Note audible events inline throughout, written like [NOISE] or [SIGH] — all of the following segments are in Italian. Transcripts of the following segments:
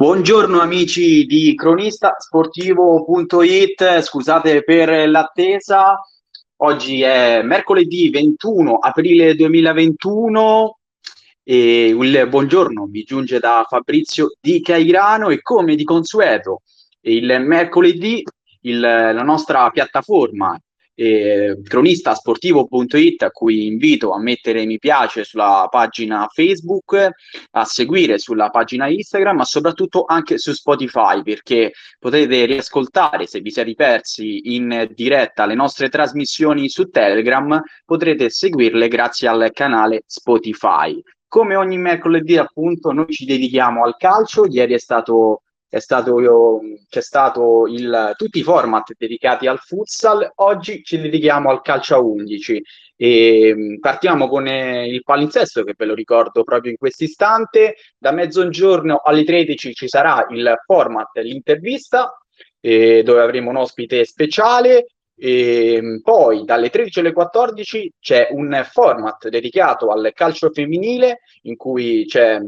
Buongiorno amici di cronistasportivo.it, scusate per l'attesa, oggi è mercoledì 21 aprile 2021 e il buongiorno vi giunge da Fabrizio Di Cairano e come di consueto il mercoledì il, la nostra piattaforma eh, cronistasportivo.it a cui invito a mettere mi piace sulla pagina Facebook, a seguire sulla pagina Instagram, ma soprattutto anche su Spotify perché potete riascoltare se vi siete persi in diretta le nostre trasmissioni su Telegram, potrete seguirle grazie al canale Spotify. Come ogni mercoledì appunto noi ci dedichiamo al calcio, ieri è stato è stato, c'è stato il, tutti i format dedicati al futsal, oggi ci dedichiamo al calcio a 11 e mm, partiamo con eh, il palinsesto che ve lo ricordo proprio in questo istante, da mezzogiorno alle 13 ci sarà il format, l'intervista eh, dove avremo un ospite speciale e mm, poi dalle 13 alle 14 c'è un format dedicato al calcio femminile in cui c'è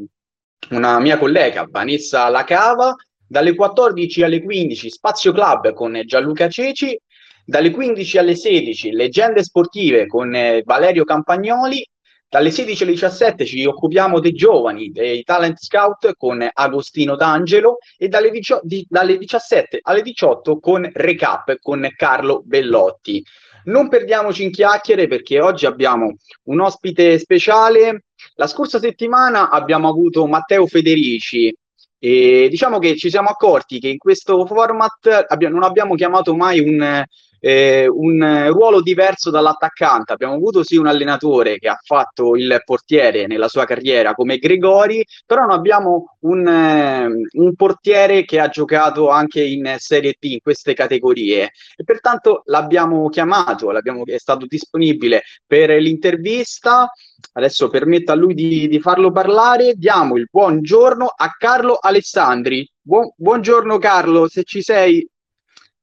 una mia collega Vanessa Lacava. Dalle 14 alle 15 Spazio Club con Gianluca Ceci, dalle 15 alle 16 Leggende Sportive con eh, Valerio Campagnoli, dalle 16 alle 17 ci occupiamo dei giovani, dei talent scout con Agostino D'Angelo e dalle, dicio- di- dalle 17 alle 18 con Recap con Carlo Bellotti. Non perdiamoci in chiacchiere perché oggi abbiamo un ospite speciale. La scorsa settimana abbiamo avuto Matteo Federici, e diciamo che ci siamo accorti che in questo format abbia, non abbiamo chiamato mai un, eh, un ruolo diverso dall'attaccante. Abbiamo avuto sì un allenatore che ha fatto il portiere nella sua carriera come Gregori, però non abbiamo un, eh, un portiere che ha giocato anche in Serie B in queste categorie e pertanto l'abbiamo chiamato, l'abbiamo, è stato disponibile per l'intervista adesso permetta a lui di, di, farlo parlare, diamo il buongiorno a Carlo Alessandri. Buon, buongiorno Carlo, se ci sei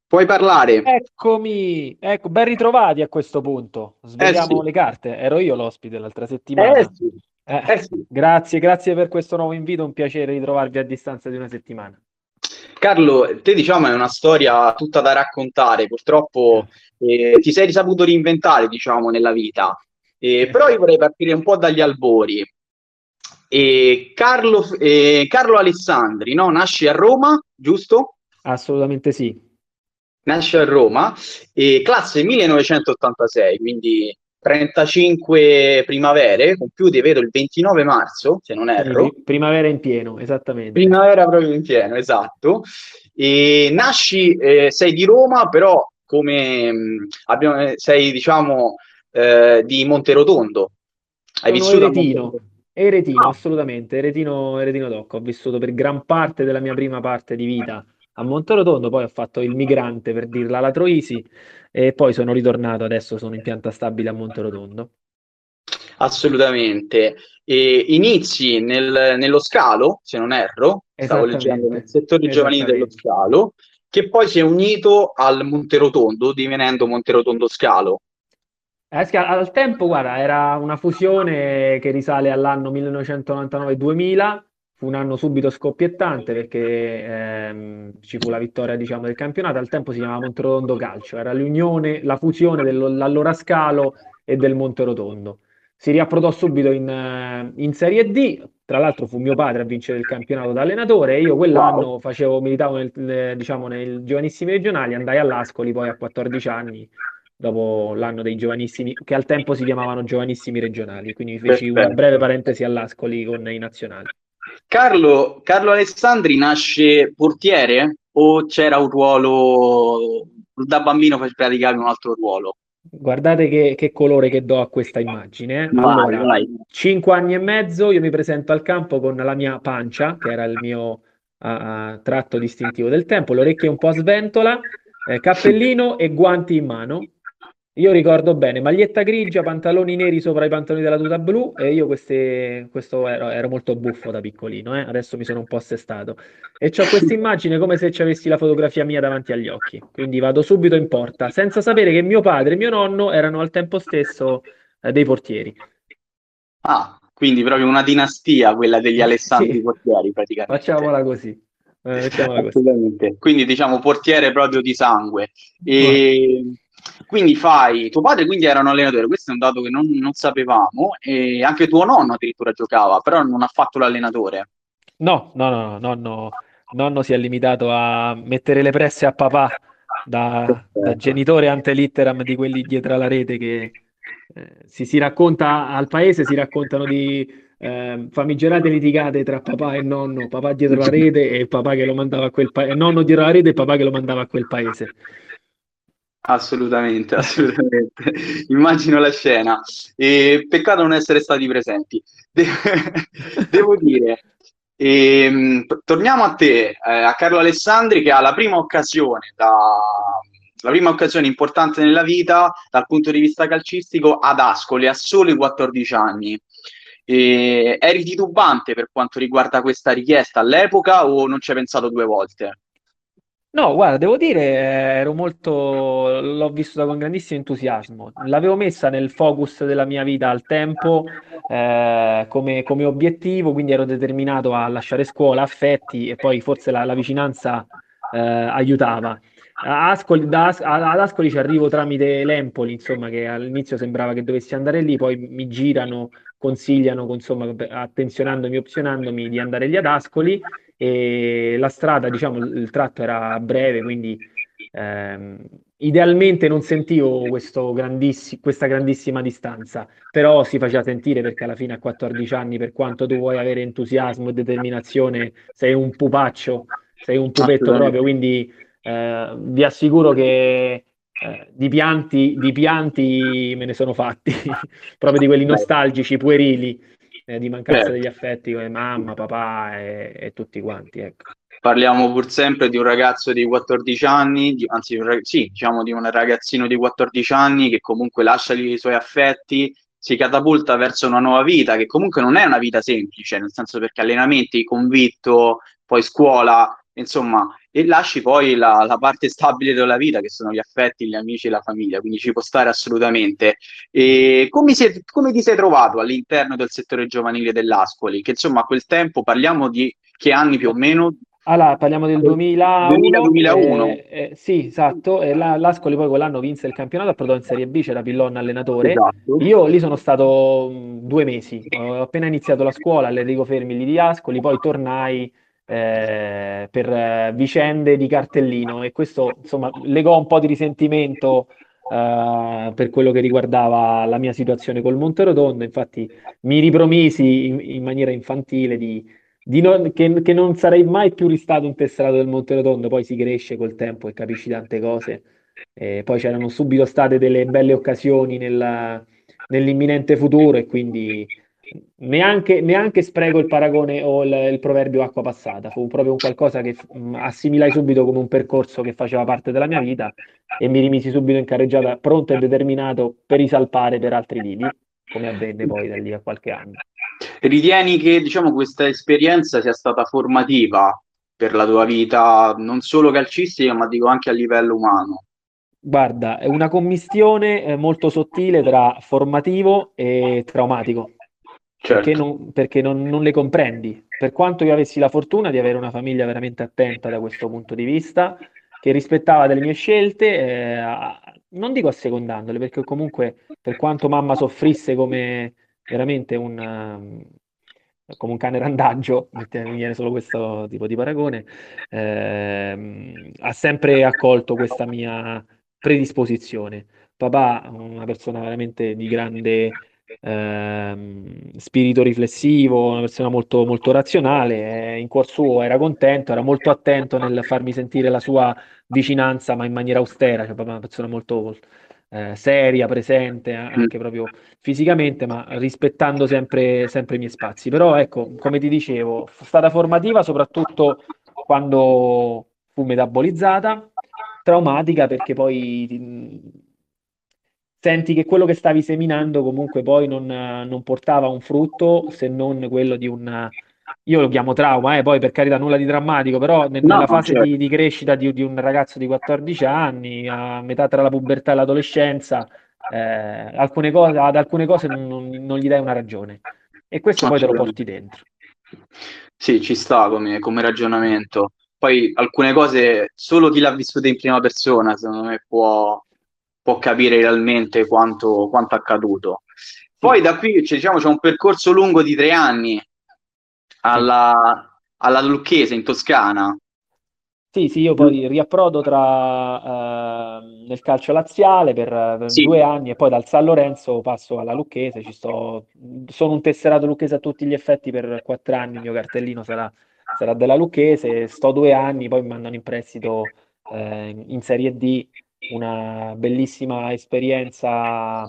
puoi parlare. Eccomi, ecco, ben ritrovati a questo punto. Svegliamo eh sì. le carte, ero io l'ospite l'altra settimana. Eh sì. Eh, eh sì. Grazie, grazie per questo nuovo invito, un piacere ritrovarvi a distanza di una settimana. Carlo, te diciamo è una storia tutta da raccontare, purtroppo eh, ti sei saputo reinventare diciamo nella vita. Eh, però io vorrei partire un po' dagli albori. Eh, Carlo, eh, Carlo, Alessandri, no? Nasce a Roma, giusto? Assolutamente sì. Nasce a Roma, classe 1986, quindi 35 primavere, compiute, vedo, il 29 marzo, se non erro. primavera in pieno, esattamente. Primavera proprio in pieno, esatto. E nasci, eh, sei di Roma, però come mh, abbiamo, sei, diciamo, eh, di Monterotondo. Hai Sono vissuto Eretino, Eretino, ah. assolutamente, Eretino, Eretino Doc. Ho vissuto per gran parte della mia prima parte di vita a Monterotondo, poi ho fatto il migrante per dirla alla Troisi e poi sono ritornato, adesso sono in pianta stabile a Monterotondo. Assolutamente. E inizi nel, nello scalo, se non erro, stavo leggendo nel settore giovanile dello scalo, che poi si è unito al Monterotondo, divenendo Monterotondo Scalo. Eh, al tempo, guarda, era una fusione che risale all'anno 1999-2000, fu un anno subito scoppiettante perché ehm, ci fu la vittoria diciamo, del campionato, al tempo si chiamava Monterotondo Calcio, era l'unione, la fusione dell'allora Scalo e del Monterotondo. Si riapprodò subito in, eh, in, Serie D, tra l'altro fu mio padre a vincere il campionato da allenatore. E io quell'anno facevo, militavo nel, diciamo, nei giovanissimi regionali, andai all'Ascoli poi a 14 anni dopo l'anno dei giovanissimi, che al tempo si chiamavano giovanissimi regionali, quindi feci una breve parentesi all'Ascoli con i nazionali. Carlo, Carlo Alessandri nasce portiere o c'era un ruolo, da bambino praticavi un altro ruolo? Guardate che, che, colore che do a questa immagine. Eh. Allora, vai, vai. 5 anni e mezzo io mi presento al campo con la mia pancia, che era il mio uh, tratto distintivo del tempo, le orecchie un po' a sventola, eh, cappellino e guanti in mano. Io ricordo bene, maglietta grigia, pantaloni neri sopra i pantaloni della tuta blu e io queste, questo ero, ero, molto buffo da piccolino, eh? adesso mi sono un po' assestato. E ho questa immagine come se ci avessi la fotografia mia davanti agli occhi. Quindi vado subito in porta, senza sapere che mio padre e mio nonno erano al tempo stesso eh, dei portieri. Ah, quindi proprio una dinastia quella degli Alessandri sì. portieri praticamente. Facciamola così. Eh, facciamola così. Quindi diciamo portiere proprio di sangue. E... Quindi fai, tuo padre quindi era un allenatore, questo è un dato che non, non sapevamo, e anche tuo nonno addirittura giocava, però non ha fatto l'allenatore. No, no, no, no nonno, nonno si è limitato a mettere le presse a papà da, da genitore ante litteram di quelli dietro la rete che eh, si, si, racconta al paese, si raccontano di eh, famigerate litigate tra papà e nonno, papà dietro la [LAUGHS] rete e papà che lo mandava a quel paese, nonno dietro la rete e papà che lo mandava a quel paese. Assolutamente, [LAUGHS] assolutamente. Immagino la scena. E peccato non essere stati presenti. De- [LAUGHS] devo dire, ehm, torniamo a te, eh, a Carlo Alessandri, che ha la prima occasione da, la prima occasione importante nella vita dal punto di vista calcistico ad Ascoli a soli 14 anni. E eri titubante per quanto riguarda questa richiesta all'epoca o non ci hai pensato due volte? No, guarda, devo dire, eh, ero molto, l'ho vissuta con grandissimo entusiasmo. L'avevo messa nel focus della mia vita al tempo eh, come, come, obiettivo, quindi ero determinato a lasciare scuola, affetti e poi forse la, la vicinanza eh, aiutava. Ascoli, da, ad Ascoli ci arrivo tramite l'Empoli, insomma, che all'inizio sembrava che dovessi andare lì, poi mi girano, consigliano, insomma, attenzionandomi, opzionandomi di andare lì ad Ascoli. E la strada, diciamo, il tratto era breve, quindi ehm, idealmente non sentivo grandissi- questa grandissima distanza, però si faceva sentire perché alla fine a 14 anni, per quanto tu vuoi avere entusiasmo e determinazione, sei un pupaccio, sei un pupetto proprio, quindi eh, vi assicuro che eh, di, pianti, di pianti me ne sono fatti, [LAUGHS] proprio di quelli nostalgici, puerili eh, di mancanza certo. degli affetti come mamma, papà e, e tutti quanti. Ecco. Parliamo pur sempre di un ragazzo di 14 anni, di, anzi, un, sì, diciamo di un ragazzino di 14 anni che comunque lascia i suoi affetti, si catapulta verso una nuova vita, che comunque non è una vita semplice, nel senso perché allenamenti, convitto, poi scuola, insomma, e lasci poi la, la, parte stabile della vita, che sono gli affetti, gli amici e la famiglia, quindi ci può stare assolutamente. E come, sei, come ti sei trovato all'interno del settore giovanile dell'Ascoli? Che insomma a quel tempo parliamo di che anni più o meno? Allora, parliamo del 2001. 2001. Eh, eh, sì, esatto. E la, L'Ascoli poi quell'anno vinse il campionato, approdò in Serie B, c'era Pillon allenatore. Esatto. Io lì sono stato mh, due mesi. Ho appena iniziato la scuola all'Enrico Fermi lì di Ascoli, poi tornai eh, per vicende di cartellino e questo insomma legò un po' di risentimento eh, per quello che riguardava la mia situazione col Monterotondo. Infatti mi ripromisi in, in maniera infantile di, di non, che, che, non sarei mai più ristato un tesserato del Monterotondo, poi si cresce col tempo e capisci tante cose. E poi c'erano subito state delle belle occasioni nella, nell'imminente futuro e quindi neanche, neanche spreco il paragone o il, il, proverbio acqua passata, fu proprio un qualcosa che mh, mm, assimilai subito come un percorso che faceva parte della mia vita e mi rimisi subito in carreggiata pronto e determinato per risalpare per altri lidi, come avvenne poi da lì a qualche anno. Ritieni che diciamo, questa esperienza sia stata formativa per la tua vita, non solo calcistica, ma dico anche a livello umano? Guarda, è una commistione eh, molto sottile tra formativo e traumatico, Certo. perché, non, perché non- non le comprendi. Per quanto io avessi la fortuna di avere una famiglia veramente attenta da questo punto di vista, che rispettava delle mie scelte, eh, a- non dico assecondandole, perché comunque per quanto mamma soffrisse come veramente un, um, come un cane randagio, mette- mi viene solo questo tipo di paragone, ehm, ha sempre accolto questa mia predisposizione. Papà, una persona veramente di grande ehm, spirito riflessivo, una persona molto, molto razionale, eh, in cuor suo era contento, era molto attento nel farmi sentire la sua vicinanza, ma in maniera austera, cioè proprio una persona molto eh, seria, presente, a- Mm. anche proprio fisicamente, ma rispettando sempre, sempre i miei spazi. Però ecco, come ti dicevo, è stata formativa soprattutto quando fu metabolizzata, traumatica perché poi senti che quello che stavi seminando comunque poi non, non portava un frutto se non quello di un... Io lo chiamo trauma, eh, poi per carità nulla di drammatico, però ne- No, nella fase certo. di, di crescita di, di un ragazzo di 14 anni, a metà tra la pubertà e l'adolescenza, eh, alcune cose, ad alcune cose non, non- gli dai una ragione e questo poi te lo porti dentro. Sì, ci sta come, come ragionamento. Poi alcune cose solo chi l'ha vissute in prima persona, secondo me, può, può capire realmente quanto, quanto accaduto. Poi da qui cioè, diciamo, c'è un percorso lungo di tre anni alla, alla Lucchese in Toscana. Sì, sì, io poi riapprodo tra, ehm, nel calcio laziale per, per Sì. due anni e poi dal San Lorenzo passo alla Lucchese, ci sto, sono un tesserato lucchese a tutti gli effetti per quattro anni, il mio cartellino sarà, sarà della Lucchese, sto due anni, poi mi mandano in prestito eh, in Serie D, una bellissima esperienza,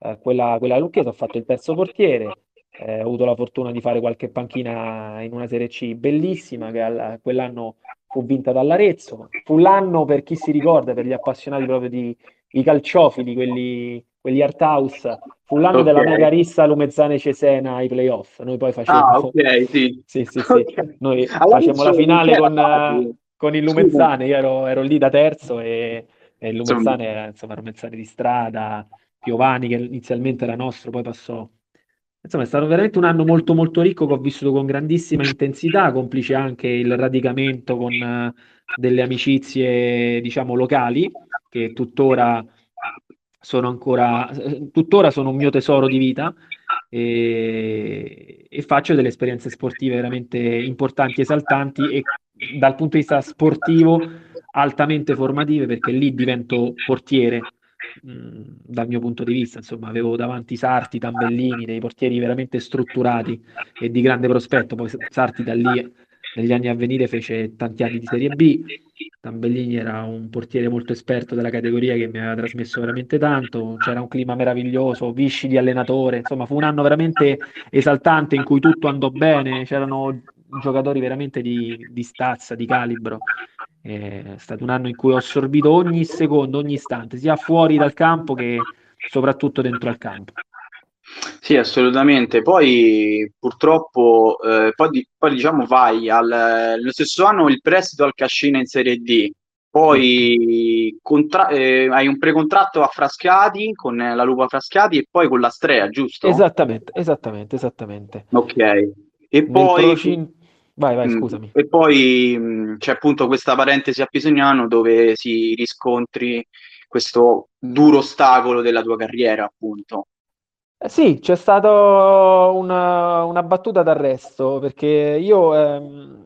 eh, quella, quella lucchese, ho fatto il terzo portiere, eh, ho avuto la fortuna di fare qualche panchina in una Serie C bellissima che al- quell'anno fu vinta dall'Arezzo. Fu l'anno, per chi si ricorda, per gli appassionati proprio di i calciofili, quelli, quelli art house, fu l'anno Ok. della mega rissa Lumezzane Cesena ai playoff. Noi poi facevamo... Ah, ok, sì. Sì, sì, sì. Ok. Noi Allora, la finale con, con il. Lumezzane, io ero, ero lì da terzo e il. Lumezzane era insomma Lumezzane di strada, Piovani che inizialmente era nostro, poi passò. Insomma, è stato veramente un anno molto molto ricco che ho vissuto con grandissima intensità, complice anche il radicamento con eh, delle amicizie, diciamo, locali, che tuttora sono ancora, tuttora sono un mio tesoro di vita e, e faccio delle esperienze sportive veramente importanti, esaltanti e dal punto di vista sportivo altamente formative perché lì divento portiere mh, dal mio punto di vista, insomma, avevo davanti Sarti, Tambellini, dei portieri veramente strutturati e di grande prospetto. Poi Sarti da lì negli anni a venire fece tanti anni di Serie B. Tambellini era un portiere molto esperto della categoria che mi aveva trasmesso veramente tanto. C'era un clima meraviglioso, Visci di allenatore. Insomma, fu un anno veramente esaltante in cui tutto andò bene. C'erano giocatori veramente di, di stazza, di calibro. È stato un anno in cui ho assorbito ogni secondo, ogni istante, sia fuori dal campo che soprattutto dentro al campo. Sì, assolutamente. Poi purtroppo, eh, poi, poi, diciamo vai al, lo stesso anno il prestito al Cascina in Serie D, poi contra- eh, hai un precontratto a Frascati con la Lupa Frascati e poi con la Strea, giusto? Esattamente, esattamente, esattamente. Ok. E Nel poi, procin- Vai, vai, Mm, scusami. e poi mh, c'è appunto questa parentesi a Pisognano dove si riscontri questo duro ostacolo della tua carriera, appunto. Eh sì, c'è stata una, una battuta d'arresto perché io, ehm,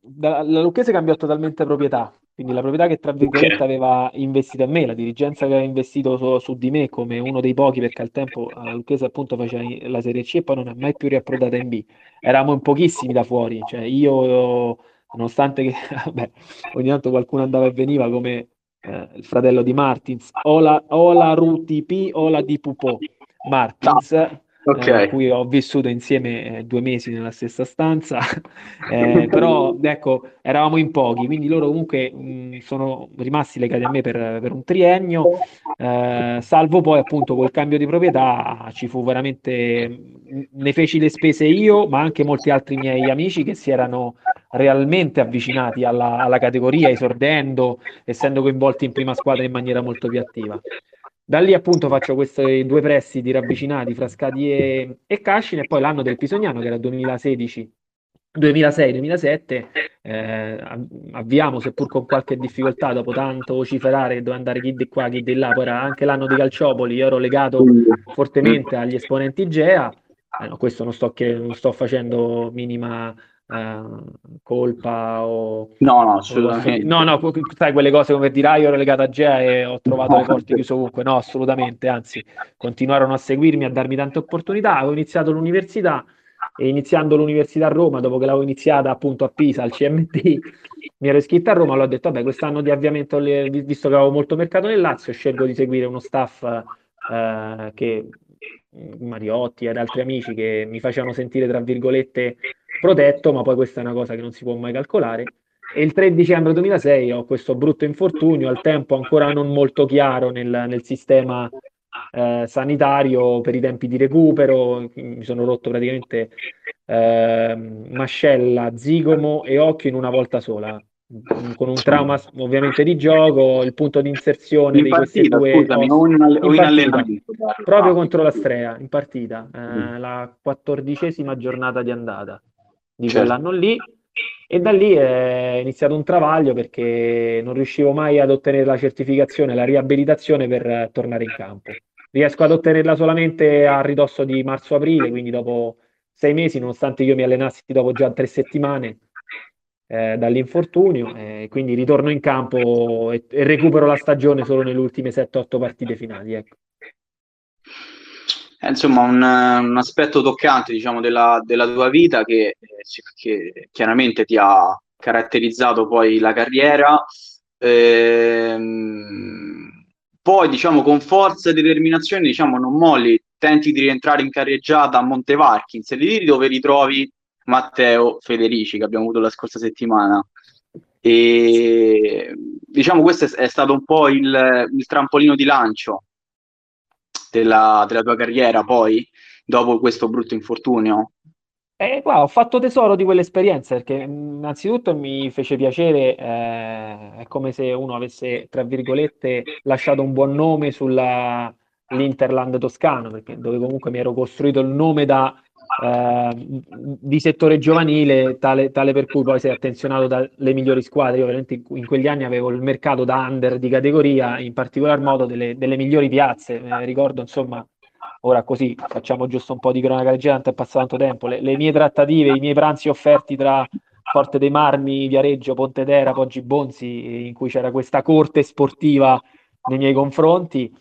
da- la Lucchese cambiò totalmente proprietà, quindi la proprietà che tra virgolette aveva investito a me, la dirigenza che aveva investito su, su di me come uno dei pochi perché al tempo la Lucchese appunto faceva la Serie C e poi non è mai più riapprodata in B. Eravamo in pochissimi da fuori, cioè io, nonostante che [LAUGHS] vabbè, ogni tanto qualcuno andava e veniva come eh, il fratello di Martins, o la, o la RUTP o la di Pupò. Martins, okay. eh, cui ho vissuto insieme eh, due mesi nella stessa stanza, [LAUGHS] eh, però ecco, eravamo in pochi, quindi loro comunque mh, sono rimasti legati a me per, per un triennio, eh, salvo poi appunto col cambio di proprietà ci fu veramente, ne feci le spese io, ma anche molti altri miei amici che si erano realmente avvicinati alla, alla categoria, esordendo, essendo coinvolti in prima squadra in maniera molto più attiva. Da lì appunto faccio questi due prestiti ravvicinati fra Scadi e, e Cascine e poi l'anno del Pisoniano che era 2016 2006-2007 eh, avviamo, seppur con qualche difficoltà, dopo tanto vociferare che doveva andare chi di qua, chi di là, poi era anche l'anno di Calciopoli, io ero legato fortemente agli esponenti GEA, eh, no, questo non sto, che, non sto facendo minima eh, colpa o... No, no, assolutamente. No, no, sai quelle cose come dire, ah, io ero legato a Gea e ho trovato no. le porte chiuse ovunque. No, assolutamente, anzi, continuarono a seguirmi, a darmi tante opportunità. Avevo iniziato l'università e iniziando l'università a Roma, dopo che l'avevo iniziata appunto a Pisa, al CMT, mi ero iscritto a Roma, l'ho detto, vabbè, quest'anno di avviamento, visto che avevo molto mercato nel Lazio, scelgo di seguire uno staff eh, che Mariotti ed altri amici che mi facevano sentire, tra virgolette, protetto, ma poi questa è una cosa che non si può mai calcolare. E il 3 dicembre 2006 ho questo brutto infortunio, al tempo ancora non molto chiaro nel, nel sistema eh, sanitario per i tempi di recupero, mi sono rotto praticamente eh, mascella, zigomo e occhio in una volta sola. Con un trauma ovviamente di gioco, il punto di inserzione in di questi due scusami, o in, all- in allenamento. Proprio ah, contro la Strea in partita, eh, mm. la quattordicesima giornata di andata di certo. quell'anno lì e da lì è iniziato un travaglio perché non riuscivo mai ad ottenere la certificazione, la riabilitazione per tornare in campo. Riesco ad ottenerla solamente a ridosso di marzo-aprile, quindi dopo sei mesi, nonostante io mi allenassi dopo già tre settimane eh, dall'infortunio, eh, quindi ritorno in campo e, e, recupero la stagione solo nelle ultime 7-8 partite finali. Ecco. Eh, insomma, un, un, aspetto toccante diciamo, della, della tua vita che, che, chiaramente ti ha caratterizzato poi la carriera. Ehm, poi, diciamo, con forza e determinazione, diciamo, non molli, tenti di rientrare in carreggiata a Montevarchi, in Serie dove ritrovi Matteo Federici che abbiamo avuto la scorsa settimana. E diciamo questo è, è stato un po' il, il trampolino di lancio della, della, tua carriera poi, dopo questo brutto infortunio? Eh, qua, ho fatto tesoro di quell'esperienza perché innanzitutto mi fece piacere, eh, è come se uno avesse, tra virgolette, lasciato un buon nome sull'Interland toscano, perché dove comunque mi ero costruito il nome da eh, di settore giovanile, tale, tale, per cui poi è attenzionato dalle migliori squadre. Io veramente in quegli anni avevo il mercato da under di categoria, in particolar modo delle, delle migliori piazze. Eh, ricordo insomma, ora così facciamo giusto un po' di cronaca leggera, è passato tanto tempo. Le, le, mie trattative, i miei pranzi offerti tra Forte dei Marmi, Viareggio, Pontedera, Poggi Bonzi, in cui c'era questa corte sportiva nei miei confronti.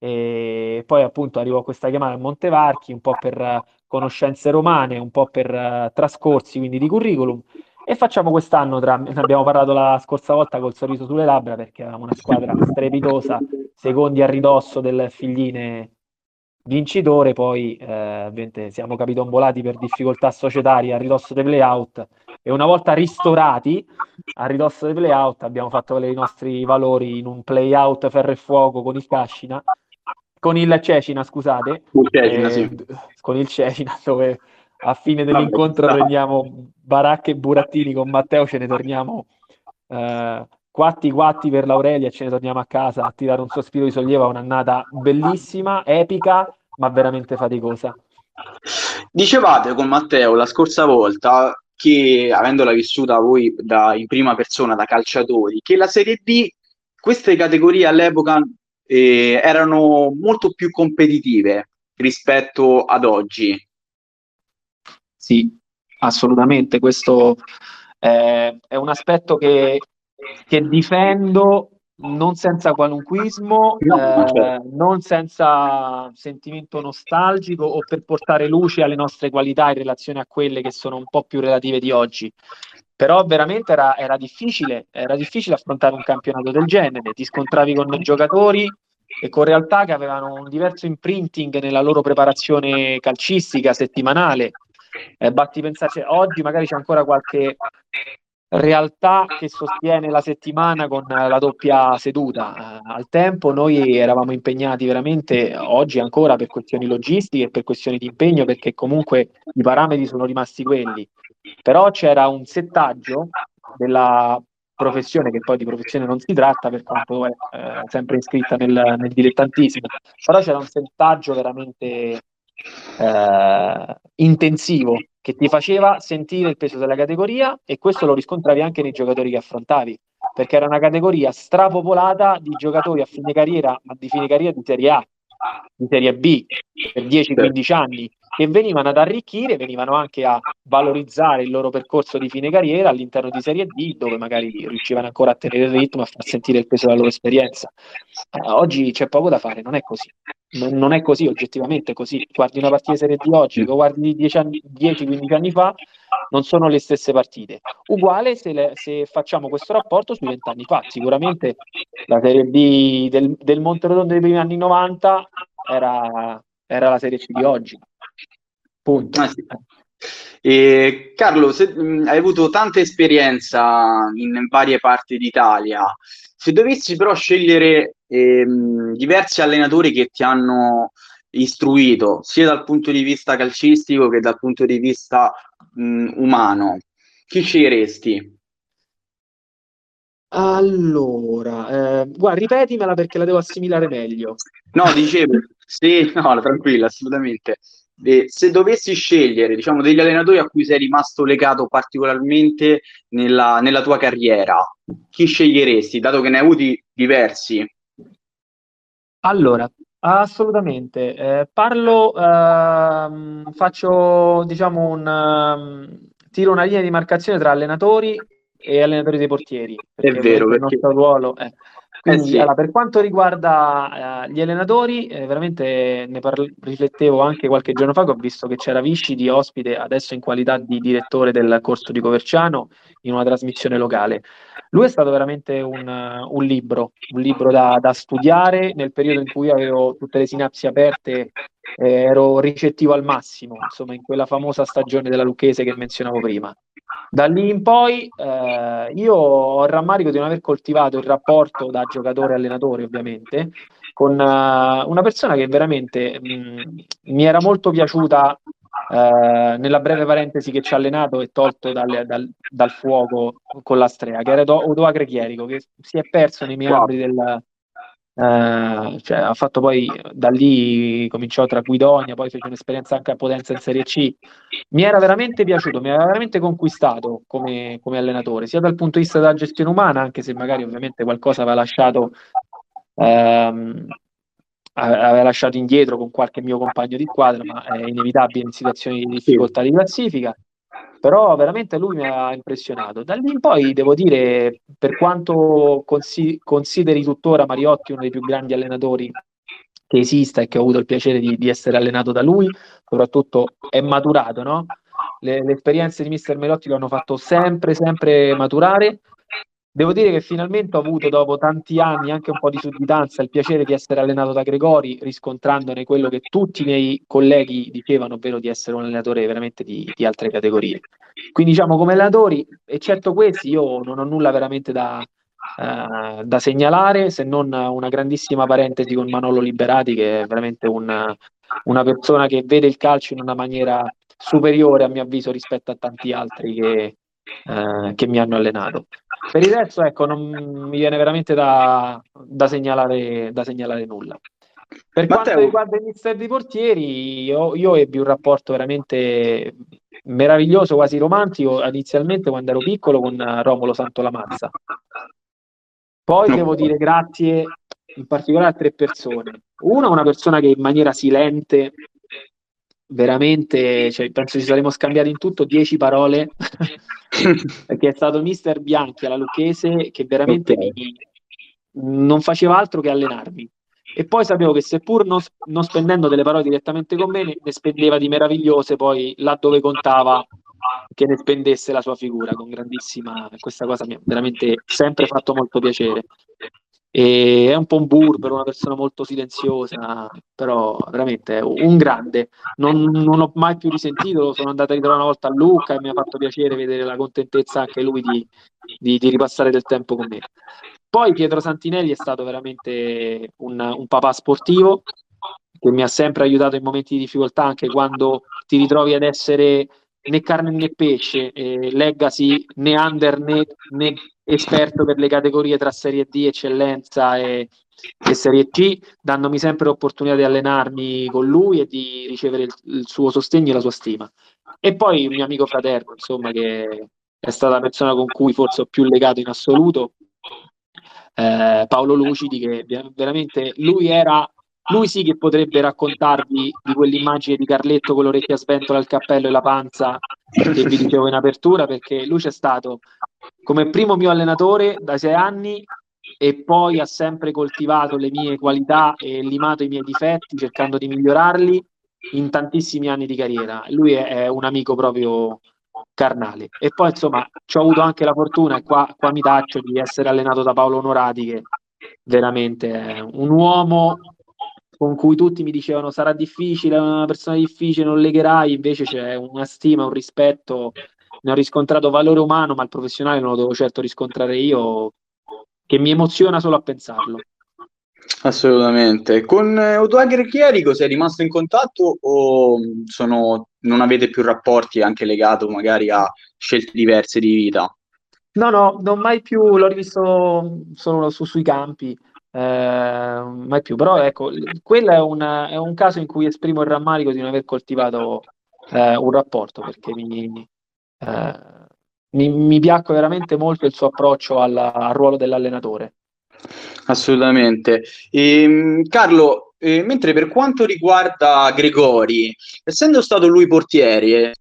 E poi appunto arrivò questa chiamata a Montevarchi un po' per conoscenze romane, un po' per uh, trascorsi, quindi di curriculum. E facciamo quest'anno, tra, [LAUGHS] ne abbiamo parlato la scorsa volta col sorriso sulle labbra, perché avevamo una squadra strepitosa, secondi a ridosso del figline vincitore, poi eh, siamo capitombolati per difficoltà societarie a ridosso dei playout e una volta ristorati a ridosso dei playout abbiamo fatto i nostri valori in un playout ferro e fuoco con il Cascina con il Cecina, scusate, il Cecina, eh, sì. con il Cecina, dove a fine dell'incontro Vabbè, prendiamo Baracche e Burattini con Matteo, ce ne torniamo eh, quatti quatti per l'Aurelia, ce ne torniamo a casa a tirare un sospiro di sollievo, un'annata bellissima, epica, ma veramente faticosa. Dicevate con Matteo la scorsa volta che, avendola vissuta voi da, in prima persona da calciatori, che la Serie B, queste categorie all'epoca eh, erano molto più competitive rispetto ad oggi. Sì, assolutamente. Questo eh, è un aspetto che, che, difendo non senza qualunquismo, no, eh, certo. non senza sentimento nostalgico o per portare luce alle nostre qualità in relazione a quelle che sono un po' più relative di oggi però veramente era, era, difficile, era difficile affrontare un campionato del genere, ti scontravi con giocatori e con realtà che avevano un diverso imprinting nella loro preparazione calcistica settimanale. Eh, basti pensarci, oggi magari c'è ancora qualche realtà che sostiene la settimana con la doppia seduta. Uh, al tempo noi eravamo impegnati veramente, oggi ancora per questioni logistiche per questioni di impegno, perché comunque i parametri sono rimasti quelli. Però c'era un settaggio della professione, che poi di professione non si tratta, per quanto è eh, sempre iscritta nel, nel dilettantissimo, però c'era un settaggio veramente eh, intensivo che ti faceva sentire il peso della categoria e questo lo riscontravi anche nei giocatori che affrontavi, perché era una categoria strapopolata di giocatori a fine carriera, ma di fine carriera di Serie A, di Serie B per 10-15 anni che venivano ad arricchire, venivano anche a valorizzare il loro percorso di fine carriera all'interno di Serie D, dove magari riuscivano ancora a tenere il ritmo, a far sentire il peso della loro esperienza. Eh, oggi c'è poco da fare, non è così. Non, non, è così, oggettivamente così. Guardi una partita di Serie D oggi, lo guardi 10-15 anni fa, non sono le stesse partite. Uguale se, le, se facciamo questo rapporto sui vent'anni fa. Sicuramente la Serie B del, del Monterotondo dei primi anni 90 era, era la Serie C di oggi. Punto. Ah, sì. E, Carlo, se, mh, hai avuto tanta esperienza in varie parti d'Italia. Se dovessi però scegliere ehm, diversi allenatori che ti hanno istruito, sia dal punto di vista calcistico che dal punto di vista mh, umano, chi sceglieresti? Allora, eh, guarda, ripetimela perché la devo assimilare meglio. No, dicevo, sì, no, tranquilla, assolutamente eh, se dovessi scegliere diciamo, degli allenatori a cui sei rimasto legato particolarmente nella, nella tua carriera, chi sceglieresti, dato che ne hai avuti diversi? Allora, assolutamente. Eh, parlo, ehm, faccio diciamo un um, tiro una linea di marcazione tra allenatori e allenatori dei portieri. È vero, perché il nostro ruolo è. Quindi, eh sì. allora, per quanto riguarda eh, gli allenatori, eh, veramente ne parlo, riflettevo anche qualche giorno fa che ho visto che c'era Visci di ospite adesso in qualità di direttore del corso di Coverciano in una trasmissione locale. Lui è stato veramente un, un libro, un libro da, da, studiare nel periodo in cui avevo tutte le sinapsi aperte, eh, ero ricettivo al massimo, insomma, in quella famosa stagione della Lucchese che menzionavo prima. Da lì in poi eh, io ho il rammarico di non aver coltivato il rapporto da giocatore-allenatore, ovviamente, con uh, una persona che veramente mh, mm, mi era molto piaciuta uh, nella breve parentesi che ci ha allenato e tolto dal, dal, dal fuoco con la strea, che era Odoacre Chierico, che si è perso nei meandri del, Uh, cioè, ha fatto poi da lì cominciò tra Guidonia, poi fece un'esperienza anche a Potenza in Serie C. Mi era veramente piaciuto, mi aveva veramente conquistato come, come, allenatore, sia dal punto di vista della gestione umana, anche se magari ovviamente qualcosa aveva lasciato, um, aveva lasciato indietro con qualche mio compagno di squadra, ma è inevitabile in situazioni di difficoltà di classifica però veramente lui mi ha impressionato. Da lì in poi devo dire, per quanto consi- consideri tuttora Mariotti uno dei più grandi allenatori che esista e che ho avuto il piacere di, di essere allenato da lui, soprattutto è maturato, no? Le, le esperienze di mister Melotti lo hanno fatto sempre, sempre maturare Devo dire che finalmente ho avuto dopo tanti anni anche un po' di sudditanza il piacere di essere allenato da Gregori, riscontrandone quello che tutti i miei colleghi dicevano, ovvero di essere un allenatore veramente di, di altre categorie. Quindi diciamo come allenatori, eccetto questi, io non ho nulla veramente da, uh, da segnalare, se non una grandissima parentesi con Manolo Liberati, che è veramente un, una persona che vede il calcio in una maniera superiore a mio avviso rispetto a tanti altri che, uh, che mi hanno allenato. Per il resto, ecco, non mi viene veramente da, da, segnalare, da segnalare nulla. Per Matteo. quanto riguarda il mister dei portieri, io, io, ebbi un rapporto veramente meraviglioso, quasi romantico, inizialmente quando ero piccolo con Romolo Santolamazza. Poi no. devo dire grazie in particolare a tre persone. Una, una persona che in maniera silente veramente, cioè, penso ci saremmo scambiati in tutto dieci parole, [LAUGHS] perché è stato mister Bianchi alla Lucchese che veramente okay. mi, non faceva altro che allenarmi. E poi sapevo che seppur non, non, spendendo delle parole direttamente con me, ne spendeva di meravigliose poi là dove contava che ne spendesse la sua figura con grandissima... Questa cosa mi ha veramente sempre fatto molto piacere. E è un po' un burbero, una persona molto silenziosa, però veramente un grande. Non, non, ho mai più risentito, sono andato a ritrovare una volta a Lucca e mi ha fatto piacere vedere la contentezza anche lui di, di, di ripassare del tempo con me. Poi Pietro Santinelli è stato veramente un, un papà sportivo che mi ha sempre aiutato in momenti di difficoltà, anche quando ti ritrovi ad essere né carne né pesce, eh, legacy né under né, né, esperto per le categorie tra Serie D, eccellenza e, e, Serie C, dandomi sempre l'opportunità di allenarmi con lui e di ricevere il, il, suo sostegno e la sua stima. E poi un mio amico fraterno, insomma, che è stata la persona con cui forse ho più legato in assoluto, eh, Paolo Lucidi, che veramente lui era lui sì che potrebbe raccontarvi di quell'immagine di Carletto con l'orecchia sventola, il cappello e la panza che vi dicevo in apertura, perché lui c'è stato come primo mio allenatore da sei anni e poi ha sempre coltivato le mie qualità e limato i miei difetti cercando di migliorarli in tantissimi anni di carriera. Lui è, un amico proprio carnale. E poi insomma ci ho avuto anche la fortuna, e qua, qua mi taccio, di essere allenato da Paolo Onorati, che veramente è un uomo con cui tutti mi dicevano sarà difficile, è una persona difficile, non legherai, invece c'è una stima, un rispetto, ne ho riscontrato valore umano, ma il professionale non lo devo certo riscontrare io, che mi emoziona solo a pensarlo. Assolutamente. Con eh, Odoagher Chierico sei rimasto in contatto o sono, non avete più rapporti anche legato magari a scelte diverse di vita? No, no, non mai più, l'ho rivisto solo su, sui campi eh, mai più. Però ecco, quello è, una, è, un caso in cui esprimo il rammarico di non aver coltivato eh, un rapporto, perché mi, eh, mi, mi, piacque veramente molto il suo approccio alla, al ruolo dell'allenatore. Assolutamente. Ehm, Carlo, eh, mentre per quanto riguarda Gregori, essendo stato lui portiere,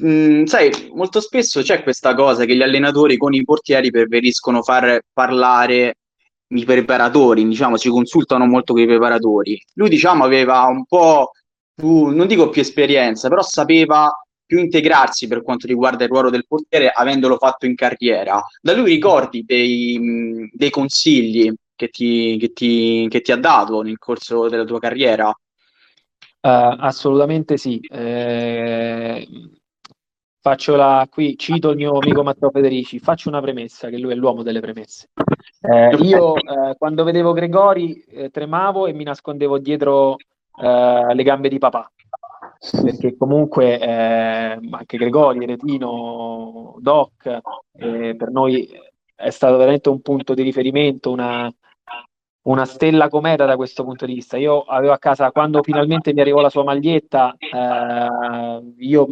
mh, mm, sai, molto spesso c'è questa cosa che gli allenatori con i portieri preferiscono far parlare i preparatori, diciamo, si consultano molto con i preparatori. Lui, diciamo, aveva un po' più, non dico più esperienza, però sapeva più integrarsi per quanto riguarda il ruolo del portiere, avendolo fatto in carriera. Da lui ricordi dei, dei consigli che ti, che, ti, che ti, ha dato nel corso della tua carriera? Uh, assolutamente sì. Eh, faccio la, qui cito il mio amico Matteo Federici, faccio una premessa, che lui è l'uomo delle premesse. Eh, io eh, quando vedevo Gregori eh, tremavo e mi nascondevo dietro eh, le gambe di papà, perché comunque eh, anche Gregori, Retino, Doc, eh, per noi è stato veramente un punto di riferimento, una, una stella cometa da questo punto di vista. Io avevo a casa, quando finalmente mi arrivò la sua maglietta, io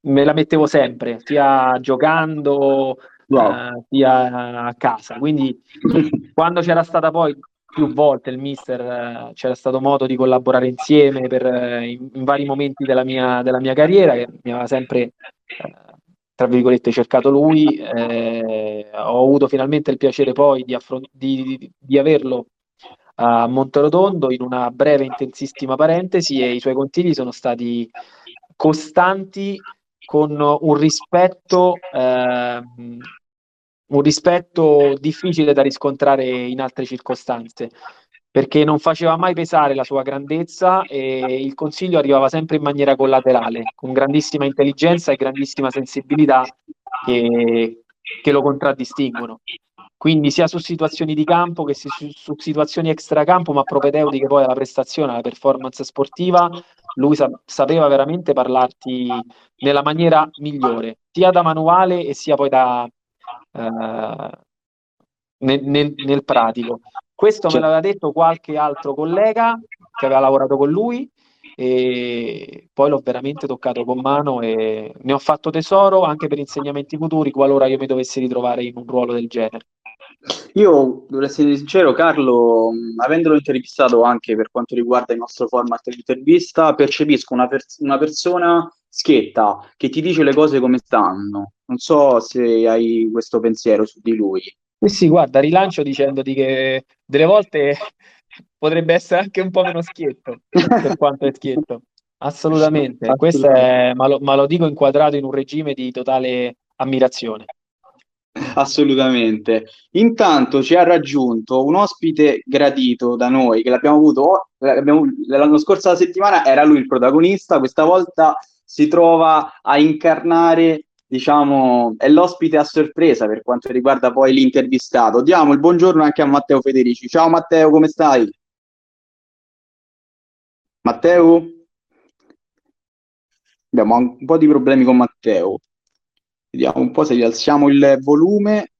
me la mettevo sempre, sia giocando, wow. uh, sia a casa. Quindi [LAUGHS] quando c'era stata poi più volte il mister, uh, c'era stato modo di collaborare insieme per, uh, in, in, vari momenti della mia, della mia, carriera, che mi aveva sempre, tra virgolette, cercato lui. Eh, ho avuto finalmente il piacere poi di, affront- di, di, di averlo a Monterotondo in una breve intensissima parentesi e i suoi consigli sono stati costanti con un rispetto, eh, un rispetto difficile da riscontrare in altre circostanze, perché non faceva mai pesare la sua grandezza e il consiglio arrivava sempre in maniera collaterale, con grandissima intelligenza e grandissima sensibilità che, che lo contraddistinguono. Quindi sia su situazioni di campo che su, su situazioni extracampo, ma propedeutiche poi alla prestazione, alla performance sportiva, lui sa- sapeva veramente parlarti nella maniera migliore, sia da manuale e sia poi da, eh, nel, nel, nel, pratico. Questo me l'aveva detto qualche altro collega che aveva lavorato con lui e poi l'ho veramente toccato con mano e ne ho fatto tesoro anche per insegnamenti futuri qualora io mi dovessi ritrovare in un ruolo del genere. Io, devo essere sincero, Carlo, avendolo intervistato anche per quanto riguarda il nostro format di intervista, percepisco una, pers- una persona schietta che ti dice le cose come stanno. Non so se hai questo pensiero su di lui. Sì, sì, guarda, rilancio dicendoti che delle volte [LAUGHS] potrebbe essere anche un po' meno schietto per quanto è schietto. Assolutamente, Assolutamente. È, ma, lo, ma lo dico inquadrato in un regime di totale ammirazione. Assolutamente. Intanto ci ha raggiunto un ospite gradito da noi, che l'abbiamo avuto l'abbiamo, l'anno scorso settimana, era lui il protagonista, questa volta si trova a incarnare, diciamo, è l'ospite a sorpresa per quanto riguarda poi l'intervistato. Diamo il buongiorno anche a Matteo Federici. Ciao Matteo, come stai? Matteo? Abbiamo un po' di problemi con Matteo. Vediamo un po' se rialziamo il volume.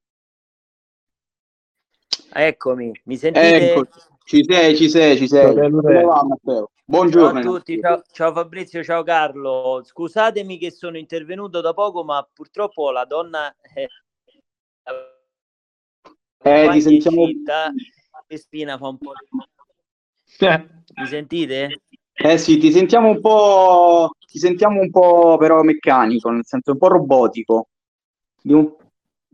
Eccomi, mi sentite? Ecco, ci sei, ci sei, ci sei. Matteo? Buongiorno. Ciao a tutti, ciao, ciao, Fabrizio, ciao Carlo. Scusatemi che sono intervenuto da poco, ma purtroppo la donna è eh, ti sentiamo... e spina fa un po'. Eh. [LAUGHS] Mi sentite? Eh sì, ti sentiamo un po', ti sentiamo un po' però meccanico, nel senso un po' robotico. Un...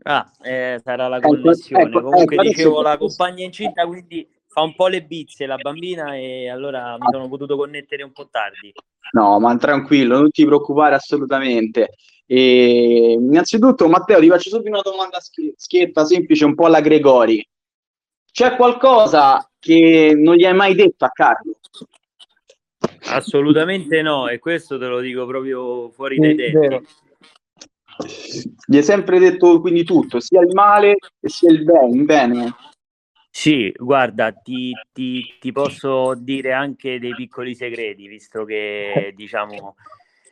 Ah, eh, sarà la ecco, connessione. Ecco, ecco, Comunque ecco, dicevo la compagna incinta, quindi fa un po' le bizze la bambina e allora mi sono potuto connettere un po' tardi. No, ma tranquillo, non ti preoccupare assolutamente. E, innanzitutto, Matteo, ti faccio subito una domanda schietta, semplice, un po' alla Gregori. C'è qualcosa che non gli hai mai detto a Carlo? Assolutamente no, e questo te lo dico proprio fuori dai denti. Gli hai sempre detto quindi tutto, sia il male che sia il bene. bene. Sì, guarda, ti, ti, ti, posso dire anche dei piccoli segreti, visto che diciamo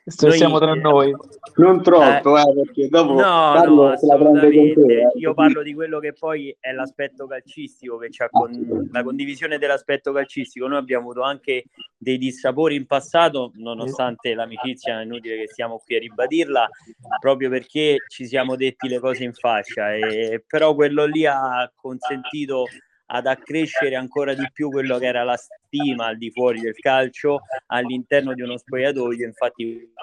noi, siamo tra noi. Non troppo, eh, eh, perché dopo no, no, assolutamente. Te, eh. Io parlo di quello che poi è l'aspetto calcistico, che c'ha con la condivisione dell'aspetto calcistico. Noi abbiamo avuto anche dei dissapori in passato, nonostante l'amicizia, è inutile che stiamo qui a ribadirla, proprio perché ci siamo detti le cose in faccia. E, però quello lì ha consentito ad accrescere ancora di più quello che era la stima al di fuori del calcio all'interno di uno spogliatoio. Infatti,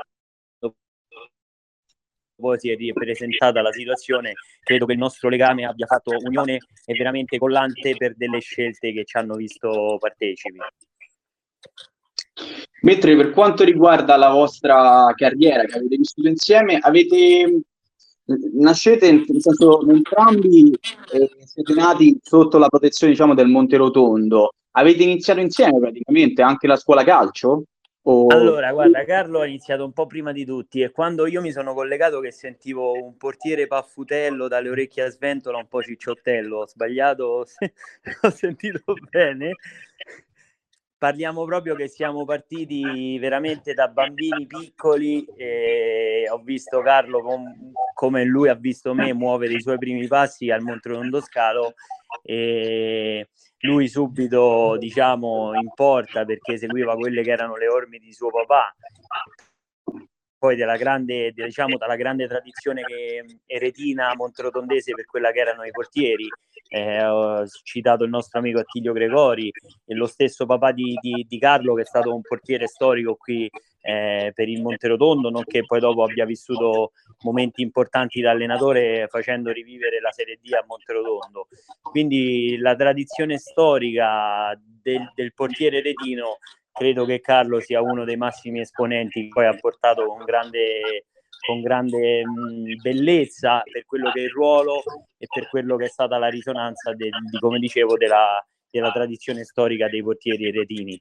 poi si è ripresentata la situazione, credo che il nostro legame abbia fatto unione e veramente collante per delle scelte che ci hanno visto partecipi. Mentre per quanto riguarda la vostra carriera che avete vissuto insieme, avete nascete nel senso entrambi eh, siete nati sotto la protezione diciamo del Monte Rotondo. Avete iniziato insieme praticamente anche la scuola calcio? O... Allora, guarda, Carlo ha iniziato un po' prima di tutti e quando io mi sono collegato che sentivo un portiere paffutello dalle orecchie a sventola, un po' cicciottello, ho sbagliato, [LAUGHS] ho sentito bene parliamo proprio che siamo partiti veramente da bambini piccoli e ho visto Carlo com- come lui ha visto me muovere i suoi primi passi al Montrondo Scalo e lui subito diciamo in porta perché seguiva quelle che erano le orme di suo papà poi della grande, diciamo, dalla grande tradizione eretina monterotondese per quella che erano i portieri. Eh, ho citato il nostro amico Attilio Gregori e lo stesso papà di, di, di Carlo che è stato un portiere storico qui eh, per il Monterotondo, nonché poi dopo abbia vissuto momenti importanti da allenatore facendo rivivere la Serie D a Monterotondo. Quindi la tradizione storica del, del portiere eretino credo che Carlo sia uno dei massimi esponenti che poi ha portato con grande, con grande bellezza per quello che è il ruolo e per quello che è stata la risonanza de, di, come dicevo, della, della tradizione storica dei portieri eretini.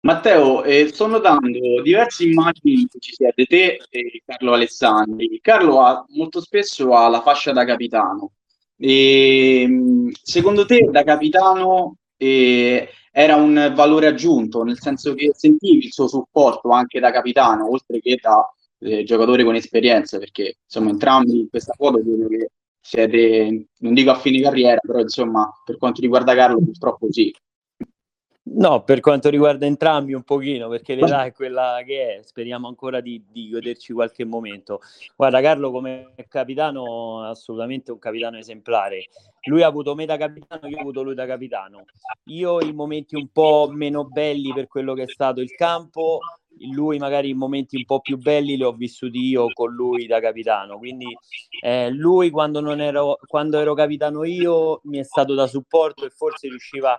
Matteo, eh, sto notando diverse immagini in ci siete te e Carlo Alessandri. Carlo ha, molto spesso ha la fascia da capitano. E, secondo te, da capitano, eh, era un valore aggiunto, nel senso che sentivi il suo supporto anche da capitano, oltre che da eh, giocatore con esperienza, perché insomma entrambi in questa foto vedo che siete, non dico a fine carriera, però insomma per quanto riguarda Carlo purtroppo sì. No, per quanto riguarda entrambi un pochino, perché l'età è quella che è, speriamo ancora di, di, goderci qualche momento. Guarda, Carlo come capitano, assolutamente un capitano esemplare. Lui ha avuto me da capitano, io ho avuto lui da capitano. Io i momenti un po' meno belli per quello che è stato il campo, lui magari i momenti un po' più belli li ho vissuti io con lui da capitano. Quindi eh, lui quando, non ero, quando ero capitano io mi è stato da supporto e forse riusciva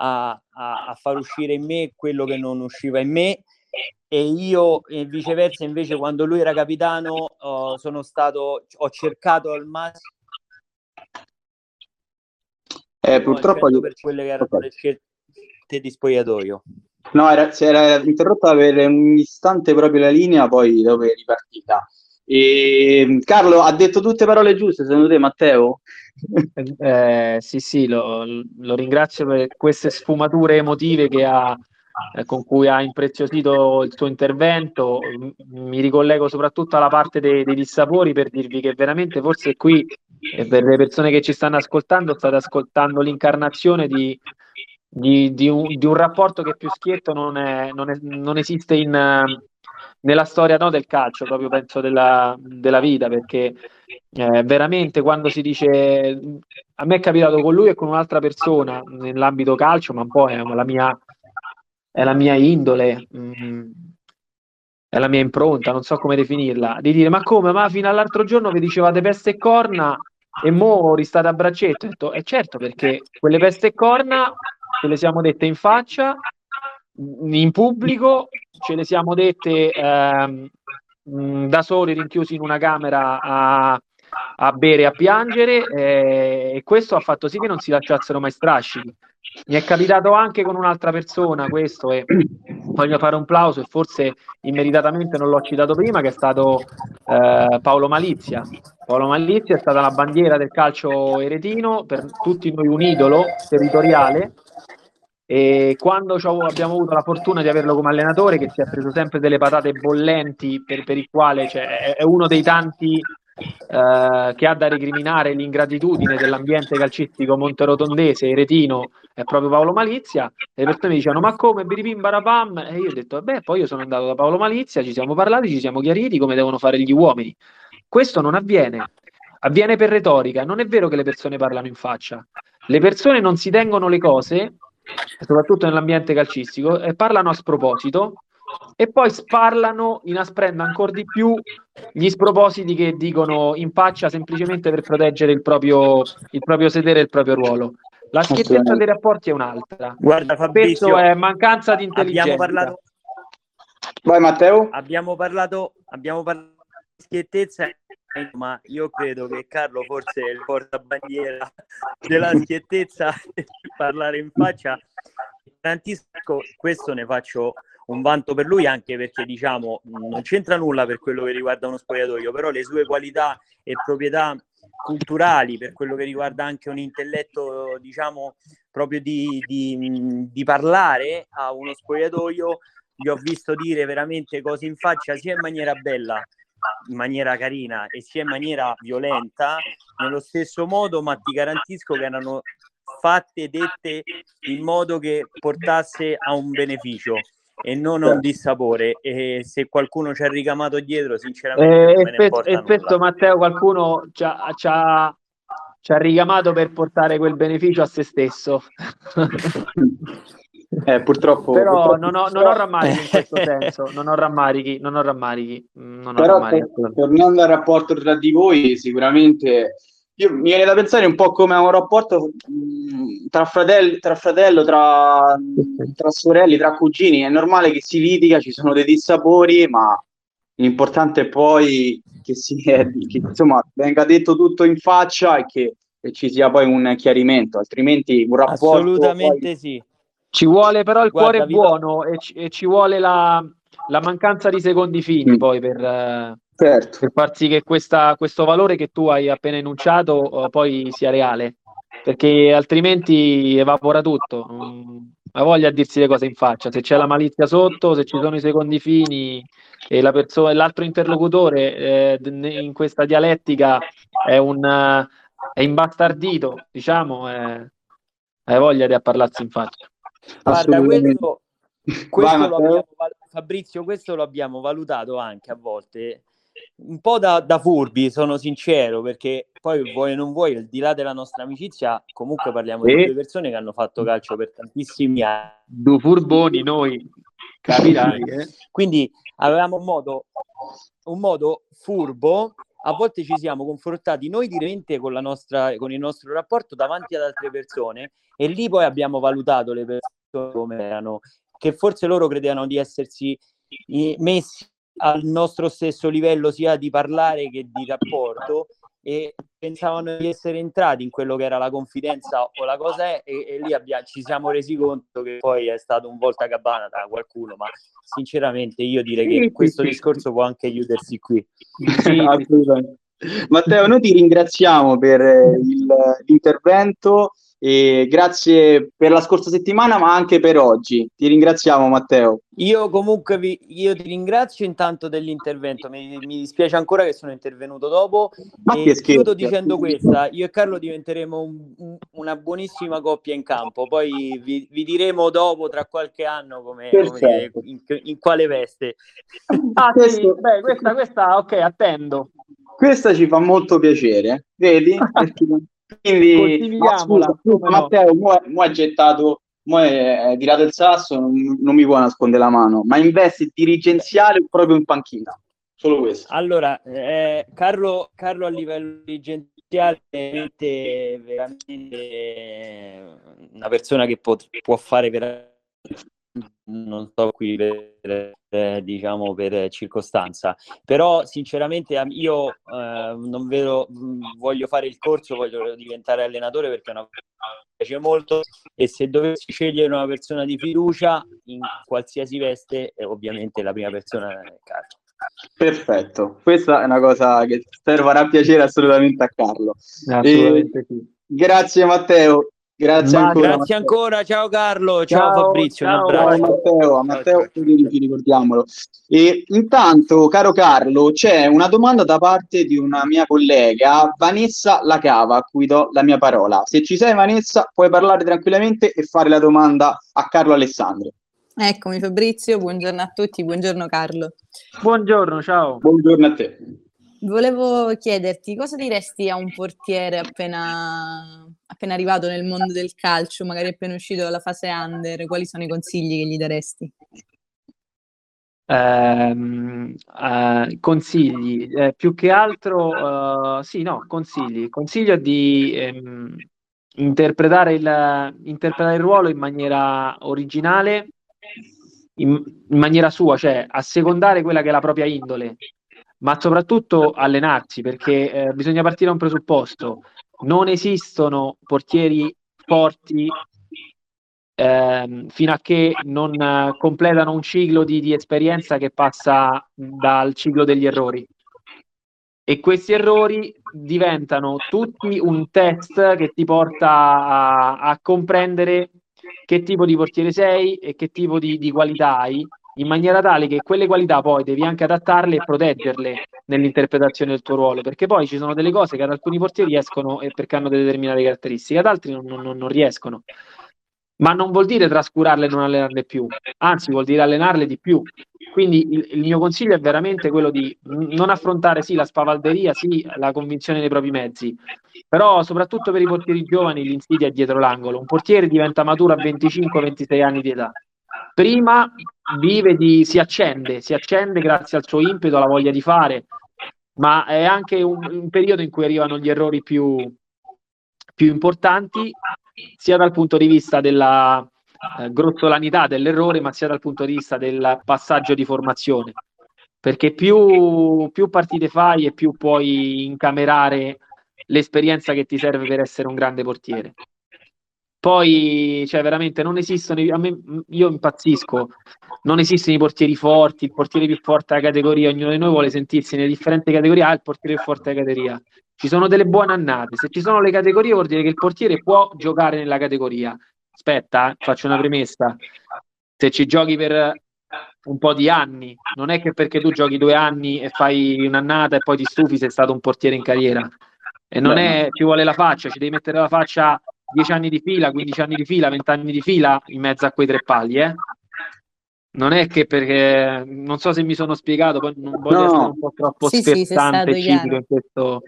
a, a, a, far uscire in me quello che non usciva in me e io e viceversa invece quando lui era capitano uh, sono stato ho cercato al massimo eh, purtroppo per quelle che erano le scelte di spogliatoio no era, si era interrotta per un istante proprio la linea poi dopo è ripartita e, Carlo ha detto tutte parole giuste secondo te Matteo? Eh, sì sì lo, lo ringrazio per queste sfumature emotive ha eh, con cui ha impreziosito il suo intervento. Mi ricollego soprattutto alla parte dei, dei dissapori per dirvi che veramente forse qui, e per le persone che ci stanno ascoltando, state ascoltando l'incarnazione di, di, di, un, di un, rapporto che più schietto non, è, non, è, non esiste in, nella storia no, del calcio, proprio penso della, della vita, perché eh, veramente quando si dice a me è capitato con lui e con un'altra persona nell'ambito calcio, ma un po' è la mia è la mia indole, mh, mm, è la mia impronta, non so come definirla, di dire ma come, ma fino all'altro giorno vi dicevate peste e corna e mo ristate a braccetto. Detto, eh certo, perché quelle peste e corna ce le siamo dette in faccia, in pubblico, ce le siamo dette ehm, da soli rinchiusi in una camera a, a bere e a piangere eh, e questo ha fatto sì che non si lasciassero mai strascichi. Mi è capitato anche con un'altra persona questo e voglio fare un plauso e forse immeritatamente non l'ho citato prima che è stato eh, Paolo Malizia. Paolo Malizia è stata la bandiera del calcio eretino, per tutti noi un idolo territoriale e quando abbiamo avuto la fortuna di averlo come allenatore che si è preso sempre delle patate bollenti per, per il quale cioè, è uno dei tanti eh, che ha da recriminare l'ingratitudine dell'ambiente calcistico monterotondese retino è proprio Paolo Malizia. E le persone mi dicevano ma come biribim barabam e io ho detto beh poi io sono andato da Paolo Malizia ci siamo parlati, ci siamo chiariti come devono fare gli uomini. Questo non avviene. Avviene per retorica. Non è vero che le persone parlano in faccia. Le persone non si tengono le cose soprattutto nell'ambiente calcistico e parlano a sproposito e poi sparlano inasprendo ancora di più gli spropositi che dicono in faccia semplicemente per proteggere il proprio, il proprio sedere e il proprio ruolo. La schiettezza dei rapporti è un'altra. Guarda, Fabrizio, è mancanza di intelligenza. Abbiamo parlato... Vai Matteo. Abbiamo parlato, abbiamo parlato di schiettezza, ma io credo che Carlo forse è il portabandiera della schiettezza [LAUGHS] parlare in faccia. Tantissimo, questo ne faccio un vanto per lui anche perché diciamo non c'entra nulla per quello che riguarda uno spogliatoio, però le sue qualità e proprietà culturali per quello che riguarda anche un intelletto diciamo proprio di, di, di parlare a uno spogliatoio gli ho visto dire veramente cose in faccia sia in maniera bella in maniera carina e sia in maniera violenta nello stesso modo ma ti garantisco che erano fatte e dette in modo che portasse a un beneficio e non un dissapore. E se qualcuno ci ha ricamato dietro sinceramente eh, effetto, effetto Matteo qualcuno ci ha, ci, ha, ci ha, ricamato per portare quel beneficio a se stesso [LAUGHS] eh, purtroppo però purtroppo... Non, ho, non ho rammarichi in questo [LAUGHS] senso non ho rammarichi non ho rammarichi, non ho però rammarichi. tornando al rapporto tra di voi sicuramente io, mi viene da pensare un po' come a un rapporto mh, tra, fratelli, tra fratello, tra, tra sorelle, tra cugini. È normale che si litiga, ci sono dei dissapori, ma l'importante è poi che, si, [LAUGHS] che insomma, venga detto tutto in faccia e che, che ci sia poi un chiarimento, altrimenti un rapporto... Assolutamente poi... sì. Ci vuole però il Guarda, cuore buono e ci, e ci vuole la, la, mancanza di secondi fini mm. poi per certo. per far sì che questa, questo valore che tu hai appena enunciato uh, poi sia reale, perché altrimenti evapora tutto. Ha voglia di dirsi le cose in faccia. Se c'è la malizia sotto, se ci sono i secondi fini e la persona, l'altro interlocutore eh, in questa dialettica è, un, uh, è imbastardito, diciamo, eh, hai voglia di parlarsi in faccia. Guarda, questo, [LAUGHS] questo Vai, lo abbiamo, Fabrizio, questo lo abbiamo valutato anche a volte un po' da, da, furbi, sono sincero, perché poi vuoi o non vuoi, al di là della nostra amicizia, comunque parliamo e... di due persone che hanno fatto calcio per tantissimi anni. Due furboni noi, capirai. Eh? [LAUGHS] Quindi avevamo un modo, un modo furbo, a volte ci siamo confrontati noi direttamente con, con il nostro rapporto davanti ad altre persone e lì poi abbiamo valutato le persone come erano, che forse loro credevano di essersi messi al nostro stesso livello sia di parlare che di rapporto e pensavano di essere entrati in quello che era la confidenza o la cosa è e, e lì abbiamo, ci siamo resi conto che poi è stato un volta gabbana da qualcuno ma sinceramente io direi che questo discorso può anche chiudersi qui. Matteo noi ti ringraziamo per il, l'intervento e grazie per la scorsa settimana, ma anche per oggi. Ti ringraziamo, Matteo. Io comunque vi, io ti ringrazio intanto dell'intervento. Mi, mi dispiace ancora che sono intervenuto dopo. Ma e chiudo dicendo questa: io e Carlo diventeremo un, un, una buonissima coppia in campo. Poi vi, vi diremo dopo, tra qualche anno, come, come in, in, quale veste. Ah, sì, beh, questa, questa, ok, attendo. Questa ci fa molto piacere, vedi? [LAUGHS] Quindi, ma scusa, scusa, Matteo, mo, mo è gettato, mo è, è tirato il sasso, non, non, mi può nascondere la mano, ma investe dirigenziale proprio in panchina, solo questo. Allora, eh, Carlo, Carlo a livello dirigenziale è veramente una persona che può, può fare veramente non sto qui per, eh, diciamo per circostanza. Però sinceramente io eh, non vedo voglio fare il corso voglio diventare allenatore perché è una cosa che mi piace molto e se dovessi scegliere una persona di fiducia in qualsiasi veste eh, ovviamente la prima persona è Carlo. Perfetto. Questa è una cosa che farà piacere assolutamente a Carlo. Assolutamente sì. grazie Matteo Grazie ancora, grazie ancora, ciao Carlo, ciao, ciao Fabrizio, ciao, un abbraccio. Ciao Matteo, a Matteo ci ricordiamolo. E intanto, caro Carlo, c'è una domanda da parte di una mia collega, Vanessa Lacava, a cui do la mia parola. Se ci sei Vanessa, puoi parlare tranquillamente e fare la domanda a Carlo Alessandro. Eccomi Fabrizio, buongiorno a tutti, buongiorno Carlo. Buongiorno, ciao. Buongiorno a te. Volevo chiederti cosa diresti a un portiere appena, appena arrivato nel mondo del calcio, magari appena uscito dalla fase under, quali sono i consigli che gli daresti? Um, uh, consigli eh, più che altro uh, sì no consigli consiglio di um, interpretare, il, interpretare il ruolo in maniera originale in, in maniera sua cioè assecondare quella che è la propria indole ma soprattutto allenarsi perché eh, bisogna partire da un presupposto. Non esistono portieri forti eh, fino a che non eh, completano un ciclo di, di esperienza che passa dal ciclo degli errori. E questi errori diventano tutti un test che ti porta a, a comprendere che tipo di portiere sei e che tipo di, di qualità hai in maniera tale che quelle qualità poi devi anche adattarle e proteggerle nell'interpretazione del tuo ruolo, perché poi ci sono delle cose che ad alcuni portieri riescono perché hanno determinate caratteristiche, ad altri non, non, non riescono. Ma non vuol dire trascurarle e non allenarle più, anzi vuol dire allenarle di più. Quindi il, il, mio consiglio è veramente quello di non affrontare sì la spavalderia, sì la convinzione dei propri mezzi, però soprattutto per i portieri giovani l'insidia è dietro l'angolo. Un portiere diventa maturo a 25-26 anni di età prima vive di, si accende, si accende grazie al suo impeto, alla voglia di fare, ma è anche un, un periodo in cui arrivano gli errori più, più importanti, sia dal punto di vista della eh, grossolanità dell'errore, ma sia dal punto di vista del passaggio di formazione. Perché più, più partite fai e più puoi incamerare l'esperienza che ti serve per essere un grande portiere. Poi, cioè, veramente non esistono. A me, io impazzisco. Non esistono i portieri forti, il portiere più forte della categoria. Ognuno di noi vuole sentirsi nelle differenti categorie. Ah, il portiere più forte della categoria. Ci sono delle buone annate. Se ci sono le categorie, vuol dire che il portiere può giocare nella categoria. Aspetta, eh, faccio una premessa. Se ci giochi per un po' di anni, non è che perché tu giochi due anni e fai un'annata e poi ti stufi, sei stato un portiere in carriera. E non Beh, è, ci vuole la faccia, ci devi mettere la faccia 10 anni di fila, 15 anni di fila, 20 anni di fila in mezzo a quei tre pali, eh? Non è che perché non so se mi sono spiegato, poi non voglio no. essere un po' troppo sì, scherzante sì, e questo,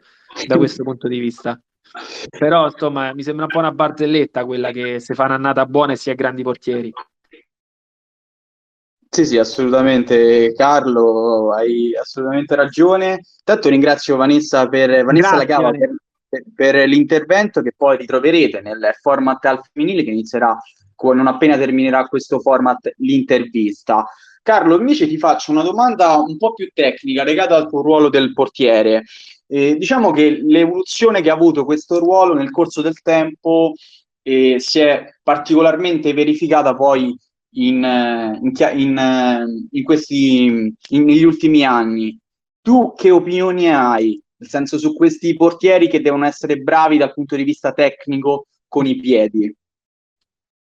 da questo punto di vista. Però insomma mi sembra un po' una barzelletta quella che se fa un'annata buona e si è grandi portieri. Sì, sì, assolutamente Carlo, hai assolutamente ragione. Tanto ringrazio Vanessa per Vanessa Grazie, Lacava per, per, l'intervento che poi ritroverete nel format al femminile che inizierà con, non appena terminerà questo format l'intervista. Carlo, invece ti faccio una domanda un po' più tecnica legata al tuo ruolo del portiere. Eh, diciamo che l'evoluzione che ha avuto questo ruolo nel corso del tempo eh, si è particolarmente verificata poi in, eh, in, in, eh, in questi, negli ultimi anni. Tu che opinioni hai? Nel senso su questi portieri che devono essere bravi dal punto di vista tecnico con i piedi?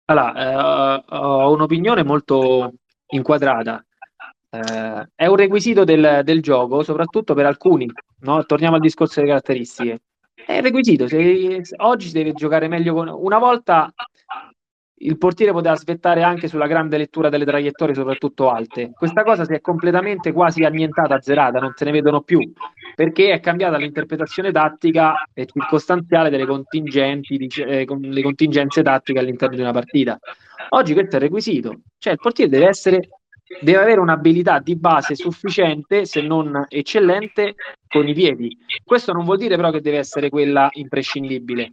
Allora, eh, ho un'opinione molto inquadrata. Eh, è un requisito del, del, gioco, soprattutto per alcuni. No? Torniamo al discorso delle caratteristiche. È un requisito. Se, oggi si deve giocare meglio con. Una volta il portiere poteva aspettare anche sulla grande lettura delle traiettorie, soprattutto alte. Questa cosa si è completamente quasi annientata, azzerata, non se ne vedono più, perché è cambiata l'interpretazione tattica e circostanziale delle contingenti, eh, le contingenze tattiche all'interno di una partita. Oggi questo è il requisito, cioè il portiere deve essere deve avere un'abilità di base sufficiente, se non eccellente, con i piedi. Questo non vuol dire però che deve essere quella imprescindibile.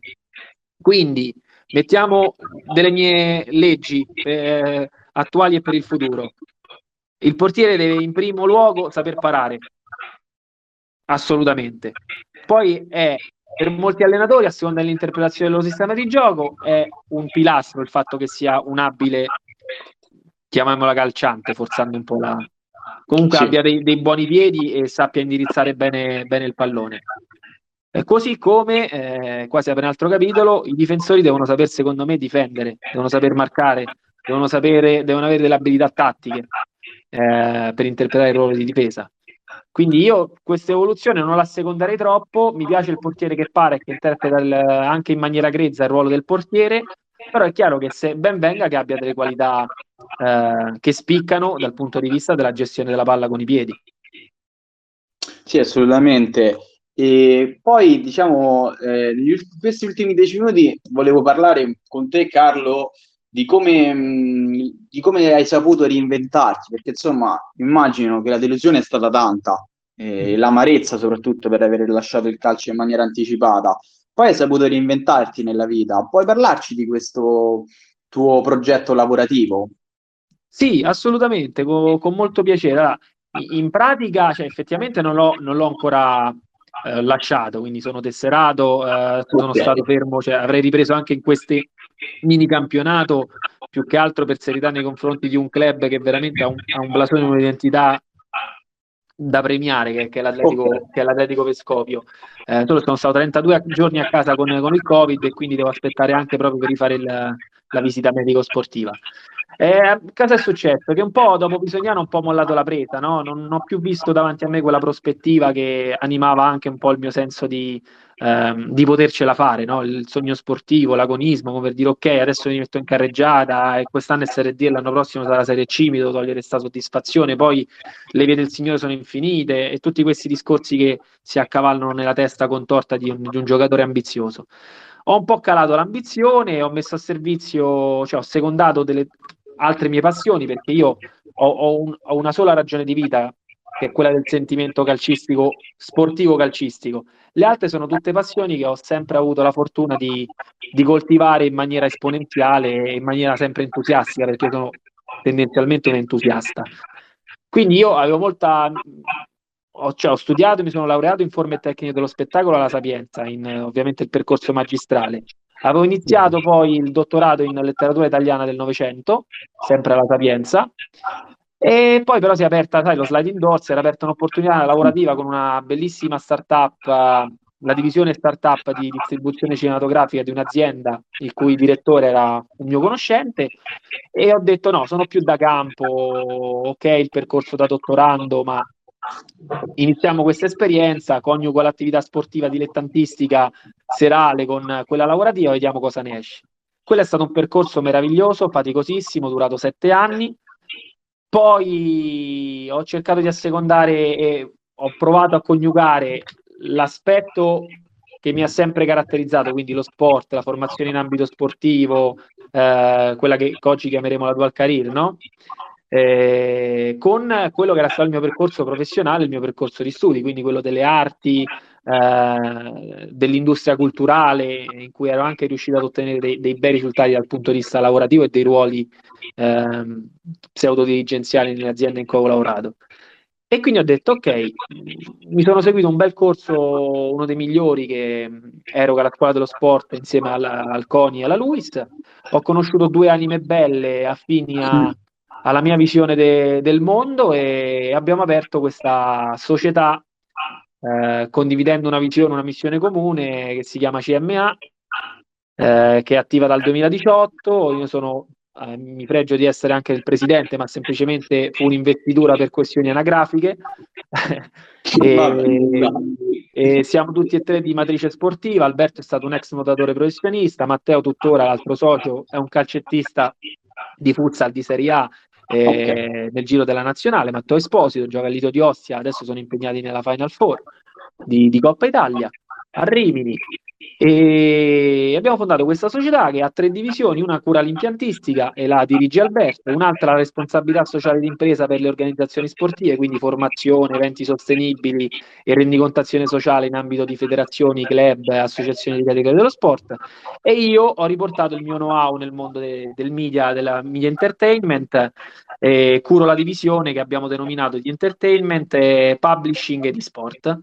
Quindi mettiamo delle mie leggi eh, attuali e per il futuro. Il portiere deve in primo luogo saper parare, assolutamente. Poi è per molti allenatori, a seconda dell'interpretazione dello sistema di gioco, è un pilastro il fatto che sia un abile, chiamiamola calciante, forzando un po' la... Comunque sì. abbia dei, dei, buoni piedi e sappia indirizzare bene, bene il pallone. Così come, eh, quasi apre un altro capitolo, i difensori devono saper, secondo me, difendere, devono saper marcare, devono, sapere, devono avere delle abilità tattiche eh, per interpretare il ruolo di difesa. Quindi io questa evoluzione non la secondarei troppo, mi piace il portiere che pare, che interpreta il, anche in maniera grezza il ruolo del portiere, però è chiaro che se ben venga che abbia delle qualità eh, che spiccano dal punto di vista della gestione della palla con i piedi. Sì, assolutamente. E poi, diciamo, eh, in questi ultimi dieci minuti volevo parlare con te, Carlo, di come, mh, di come hai saputo reinventarti, perché insomma, immagino che la delusione è stata tanta, eh, l'amarezza soprattutto per aver lasciato il calcio in maniera anticipata. Poi hai saputo reinventarti nella vita. Puoi parlarci di questo tuo progetto lavorativo? Sì, assolutamente, con, con molto piacere. Allora, in pratica, cioè, effettivamente non l'ho, non l'ho ancora eh, lasciato, quindi sono tesserato, eh, sono okay. stato fermo, cioè, avrei ripreso anche in questi mini campionato più che altro per serietà nei confronti di un club che veramente ha un, ha un blasone, un'identità da premiare che, che, è, l'Atletico, okay. che è l'Atletico Vescovio. Eh, solo sono stato 32 giorni a casa con, con, il Covid e quindi devo aspettare anche proprio per rifare il, la visita medico-sportiva. Eh, cosa è successo? Che un po' dopo Bisognano un po' mollato la presa, no? non ho più visto davanti a me quella prospettiva che animava anche un po' il mio senso di, ehm, di potercela fare, no? il sogno sportivo, l'agonismo, come per dire ok, adesso mi metto in carreggiata e quest'anno è Serie D e l'anno prossimo sarà Serie C, mi devo togliere questa soddisfazione, poi le vie del Signore sono infinite e tutti questi discorsi che si accavallano nella testa contorta di un, di un giocatore ambizioso ho un po' calato l'ambizione, ho messo a servizio, cioè ho secondato delle altre mie passioni perché io ho, ho, un, ho una sola ragione di vita che è quella del sentimento calcistico, sportivo calcistico. Le altre sono tutte passioni che ho sempre avuto la fortuna di, di coltivare in maniera esponenziale e in maniera sempre entusiastica, perché sono tendenzialmente un entusiasta. Quindi io avevo molta ho, cioè, ho, studiato mi sono laureato in forme tecniche dello spettacolo alla Sapienza, in ovviamente il percorso magistrale. Avevo iniziato poi il dottorato in letteratura italiana del Novecento, sempre alla Sapienza, e poi però si è aperta, sai, lo sliding door, si era aperta un'opportunità lavorativa con una bellissima startup, la divisione startup di distribuzione cinematografica di un'azienda il cui direttore era un mio conoscente. E ho detto no, sono più da campo, ok il percorso da dottorando, ma iniziamo questa esperienza, coniugo l'attività sportiva dilettantistica serale con quella lavorativa, vediamo cosa ne esce. Quello è stato un percorso meraviglioso, faticosissimo, durato sette anni. Poi ho cercato di assecondare e ho provato a coniugare l'aspetto che mi ha sempre caratterizzato, quindi lo sport, la formazione in ambito sportivo, eh, quella che oggi chiameremo la dual career, no? Eh, con quello che era stato il mio percorso professionale, il mio percorso di studi, quindi quello delle arti, eh, dell'industria culturale, in cui ero anche riuscito ad ottenere dei, dei bei risultati dal punto di vista lavorativo e dei ruoli eh, pseudo-dirigenziali nelle aziende in cui ho lavorato. E quindi ho detto, ok, mi sono seguito un bel corso, uno dei migliori che eroga la scuola dello sport insieme alla, al CONI e alla LUIS. Ho conosciuto due anime belle affini a, alla mia visione de, del mondo e abbiamo aperto questa società eh, condividendo una visione, una missione comune che si chiama CMA, eh, che è attiva dal 2018. Io sono eh, mi pregio di essere anche il presidente, ma semplicemente fu un'investitura per questioni anagrafiche. [LAUGHS] e, e, siamo tutti e tre di matrice sportiva. Alberto è stato un ex nuotatore professionista, Matteo, tuttora l'altro socio, è un calcettista di futsal di Serie A eh, okay. nel giro della nazionale. Matteo Esposito gioca a Lito di Ostia, adesso sono impegnati nella Final Four di, di Coppa Italia a Rimini e abbiamo fondato questa società che ha tre divisioni, una cura l'impiantistica e la dirige Alberto, un'altra la responsabilità sociale d'impresa per le organizzazioni sportive, quindi formazione, eventi sostenibili e rendicontazione sociale in ambito di federazioni, club, associazioni di categoria dello sport e io ho riportato il mio know-how nel mondo de- del media, della media entertainment e curo la divisione che abbiamo denominato di entertainment, publishing e di sport,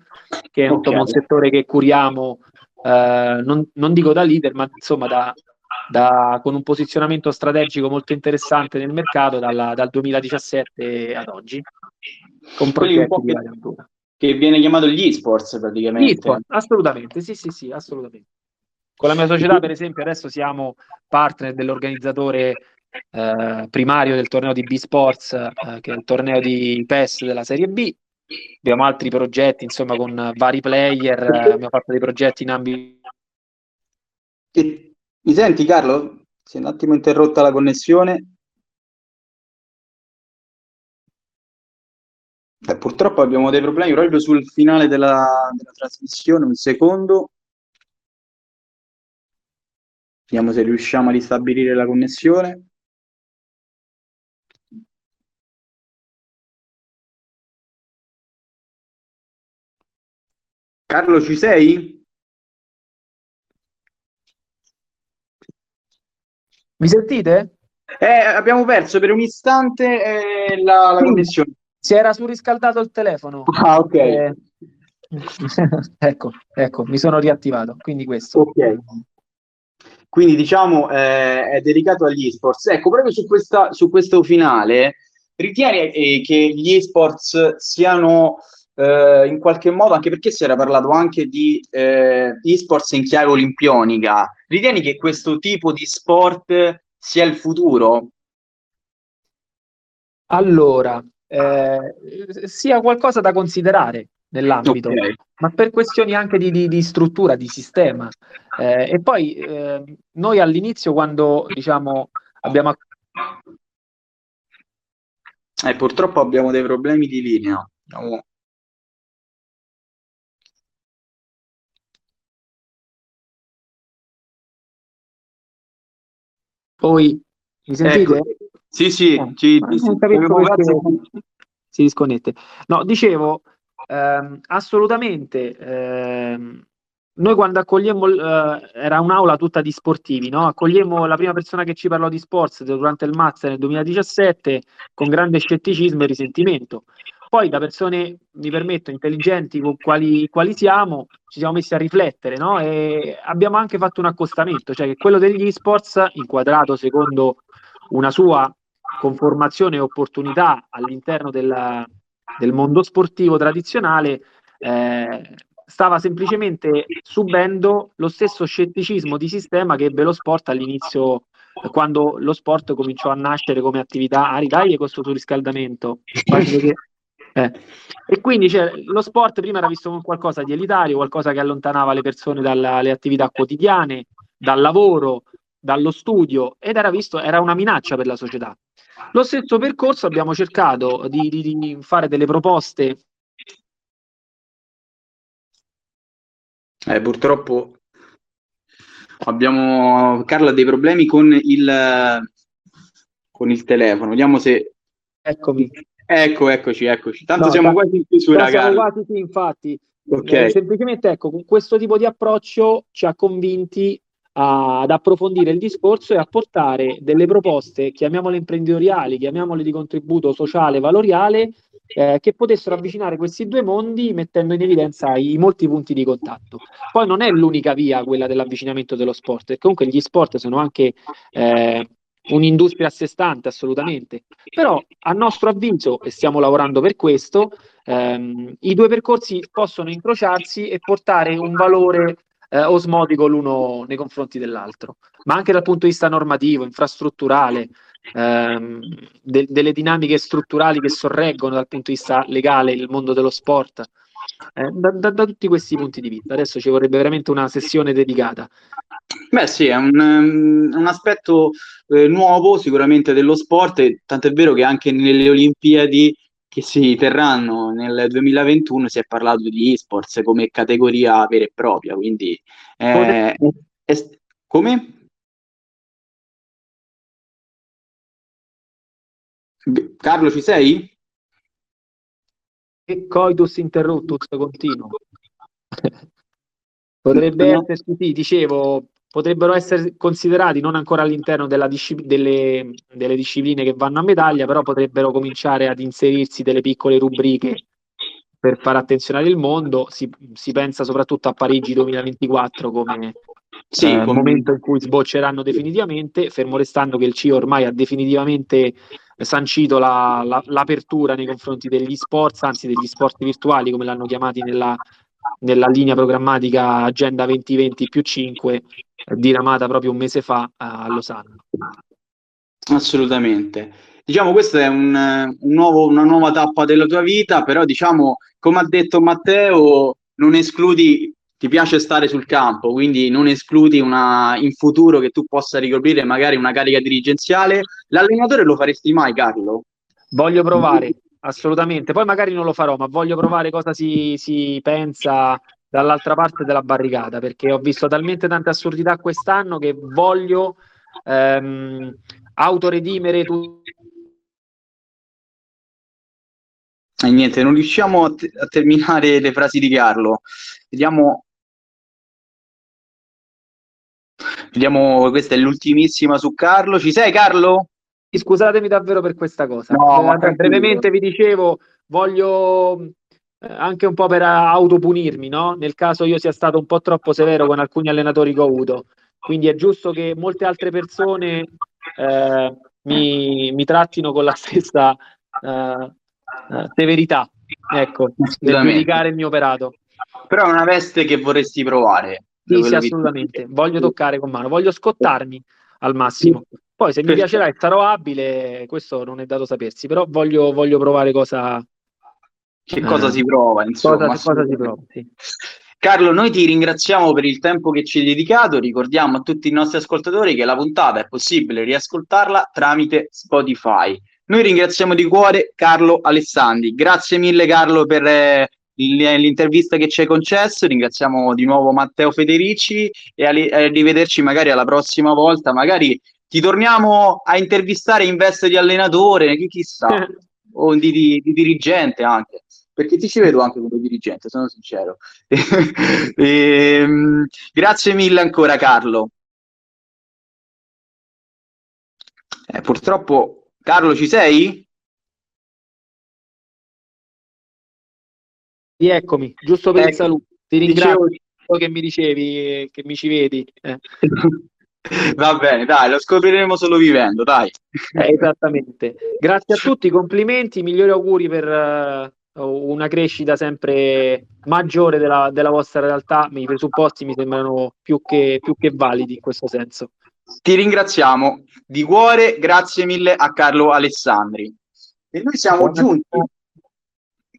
che è un, okay. un settore che curiamo eh, non, non, dico da leader, ma insomma da, da, con un posizionamento strategico molto interessante nel mercato dalla, dal 2017 ad oggi, con progetti di varia natura. Che viene chiamato gli esports praticamente. Gli esports, assolutamente, sì, sì, sì, assolutamente. Con la mia società, per esempio, adesso siamo partner dell'organizzatore eh, primario del torneo di B-Sports, eh, che è il torneo di PES della Serie B, abbiamo altri progetti, insomma, con vari player, [LAUGHS] abbiamo fatto dei progetti in ambito... Mi senti Carlo? Si è un attimo interrotta la connessione. Beh, purtroppo abbiamo dei problemi proprio sul finale della, della trasmissione, un secondo. Vediamo se riusciamo a ristabilire la connessione. Carlo, ci sei? Mi sentite? Eh, abbiamo perso per un istante eh, la, la connessione. Si era surriscaldato il telefono. Ah, ok. Eh, [LAUGHS] ecco, ecco, mi sono riattivato, quindi questo. Ok. Quindi diciamo eh, è dedicato agli esports. Ecco, proprio su, questa, su questo finale, ritieni eh, che gli esports siano eh, in qualche modo, anche perché si era parlato anche di eh, esports in chiave olimpionica, ritieni che questo tipo di sport sia il futuro? Allora, eh, sia qualcosa da considerare nell'ambito, okay. ma per questioni anche di, di, di struttura, di sistema. Eh, e poi eh, noi all'inizio, quando diciamo abbiamo. Eh, purtroppo abbiamo dei problemi di linea. No. Poi, mi sentite? Ecco. Sì, sì, eh, ci, capisco perché si disconnette. No, dicevo, ehm, assolutamente, ehm, noi quando accogliemmo, eh, era un'aula tutta di sportivi, no? accogliemmo la prima persona che ci parlò di sports durante il Mazza nel 2017 con grande scetticismo e risentimento. Poi da persone, mi permetto, intelligenti quali, quali siamo, ci siamo messi a riflettere no? e abbiamo anche fatto un accostamento, cioè che quello degli esports, inquadrato secondo una sua conformazione e opportunità all'interno della, del mondo sportivo tradizionale, eh, stava semplicemente subendo lo stesso scetticismo di sistema che ebbe lo sport all'inizio, quando lo sport cominciò a nascere come attività. Ari, dai questo surriscaldamento. Che... Eh. E quindi cioè, lo sport prima era visto come qualcosa di elitario, qualcosa che allontanava le persone dalle attività quotidiane, dal lavoro, dallo studio ed era visto, era una minaccia per la società. Lo stesso percorso abbiamo cercato di, di, di fare delle proposte. Eh, purtroppo abbiamo Carla dei problemi con il, con il telefono. Vediamo se Eccomi. Ecco, eccoci, eccoci. Tanto no, siamo t- quasi in chiusura, Siamo quasi, sì, infatti. Okay. Eh, semplicemente, ecco, con questo tipo di approccio ci ha convinti a, ad approfondire il discorso e a portare delle proposte, chiamiamole imprenditoriali, chiamiamole di contributo sociale, valoriale, eh, che potessero avvicinare questi due mondi mettendo in evidenza i, i, molti punti di contatto. Poi non è l'unica via quella dell'avvicinamento dello sport, perché comunque gli sport sono anche eh, un'industria a sé stante, assolutamente. Però, a nostro avviso, e stiamo lavorando per questo, ehm, i due percorsi possono incrociarsi e portare un valore eh, osmotico l'uno nei confronti dell'altro, ma anche dal punto di vista normativo, infrastrutturale, ehm, de- delle dinamiche strutturali che sorreggono dal punto di vista legale il mondo dello sport. Eh, da, da, da, tutti questi punti di vista. Adesso ci vorrebbe veramente una sessione dedicata. Beh sì, è un, um, un aspetto eh, nuovo sicuramente dello sport, e tant'è vero che anche nelle Olimpiadi che si terranno nel 2021 si è parlato di esports come categoria vera e propria, quindi eh, è, come? Carlo ci sei? E coitus interruptus continuo. [LAUGHS] Potrebbe no. esserci, sì, dicevo, potrebbero essere considerati non ancora all'interno discipl- delle, delle, discipline che vanno a medaglia, però potrebbero cominciare ad inserirsi delle piccole rubriche per far attenzionare il mondo. Si, si pensa soprattutto a Parigi 2024 come sì, eh, come... momento in cui sbocceranno definitivamente, fermo restando che il CIO ormai ha definitivamente sancito la, la, l'apertura nei confronti degli sport, anzi degli sport virtuali come l'hanno chiamati nella, nella linea programmatica Agenda 2020 più 5 diramata proprio un mese fa a Losanna. Assolutamente. Diciamo, questa è un, un nuovo, una nuova tappa della tua vita, però diciamo, come ha detto Matteo, non escludi, ti piace stare sul campo, quindi non escludi una, in futuro che tu possa ricoprire magari una carica dirigenziale. L'allenatore lo faresti mai, Carlo? Voglio provare, assolutamente. Poi magari non lo farò, ma voglio provare cosa si, si pensa dall'altra parte della barricata perché ho visto talmente tante assurdità quest'anno che voglio ehm, autoredimere tutto. E niente, non riusciamo a, te- a terminare le frasi di Carlo. Vediamo Vediamo, questa è l'ultimissima su Carlo. Ci sei Carlo? Scusatemi davvero per questa cosa. No, eh, brevemente vi dicevo, voglio eh, anche un po' per autopunirmi, no? Nel caso io sia stato un po' troppo severo con alcuni allenatori che ho avuto. Quindi è giusto che molte altre persone eh, mi, mi, trattino con la [LAUGHS] stessa eh, eh severità, ecco, nel giudicare il mio operato. Però è una veste che vorresti provare. Sì, sì, assolutamente. Voglio toccare con mano, voglio scottarmi al massimo. Poi se mi piacerà e sarò abile, questo non è dato sapersi, però voglio, voglio provare cosa, che cosa eh, si prova, insomma. Cosa, cosa si prova, sì. Carlo, noi ti ringraziamo per il tempo che ci hai dedicato. Ricordiamo a tutti i nostri ascoltatori che la puntata è possibile riascoltarla tramite Spotify. Noi ringraziamo di cuore Carlo Alessandri. Grazie mille, Carlo, per eh, l'intervista che ci hai concesso. Ringraziamo di nuovo Matteo Federici e arrivederci magari alla prossima volta. Magari ti torniamo a intervistare in veste di allenatore, chi chissà, o di, di, di dirigente anche perché ti ci vedo anche come dirigente, sono sincero. e, [LAUGHS] ehm, grazie mille ancora Carlo. Eh, purtroppo, Carlo, ci sei? Sì, eccomi, giusto per ecco, il saluto. Ti ringrazio dicevo... che mi ricevi, che mi ci vedi. Eh. [LAUGHS] Va bene, dai, lo scopriremo solo vivendo, dai. Eh, esattamente. Grazie a [LAUGHS] tutti, complimenti, migliori auguri per, uh, una crescita sempre maggiore della, della, vostra realtà, i presupposti mi sembrano più che, più che validi in questo senso. Ti ringraziamo di cuore, grazie mille a Carlo Alessandri. E noi siamo Buona giunti,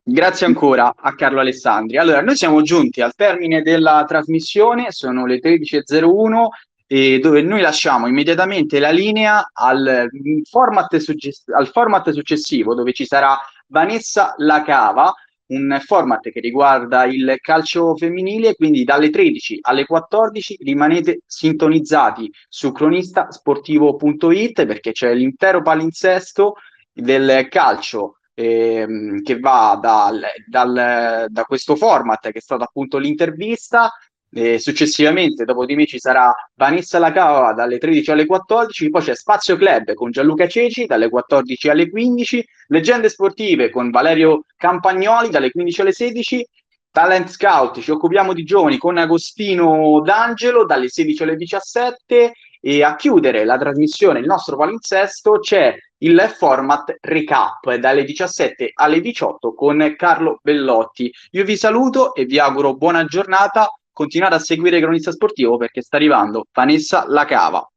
grazie ancora a Carlo Alessandri. Allora, noi siamo giunti al termine della trasmissione, sono le 13.01 e dove noi lasciamo immediatamente la linea al format, suggest- al format successivo dove ci sarà Vanessa Lacava, un format che riguarda il calcio femminile, quindi dalle 13 alle 14 rimanete sintonizzati su cronistasportivo.it perché c'è l'intero palinsesto del calcio ehm, che va dal, dal, da questo format che è stato appunto l'intervista. E successivamente, dopo di me, ci sarà Vanessa Lacava dalle 13 alle 14, poi c'è Spazio Club con Gianluca Ceci dalle 14 alle 15, Leggende Sportive con Valerio Campagnoli dalle 15 alle 16, Talent Scout, ci occupiamo di giovani con Agostino D'Angelo dalle 16 alle 17 e a chiudere la trasmissione, il nostro palinsesto, c'è il format recap dalle 17 alle 18 con Carlo Bellotti. Io vi saluto e vi auguro buona giornata. Continuate a seguire Cronista Sportivo perché sta arrivando Vanessa Lacava.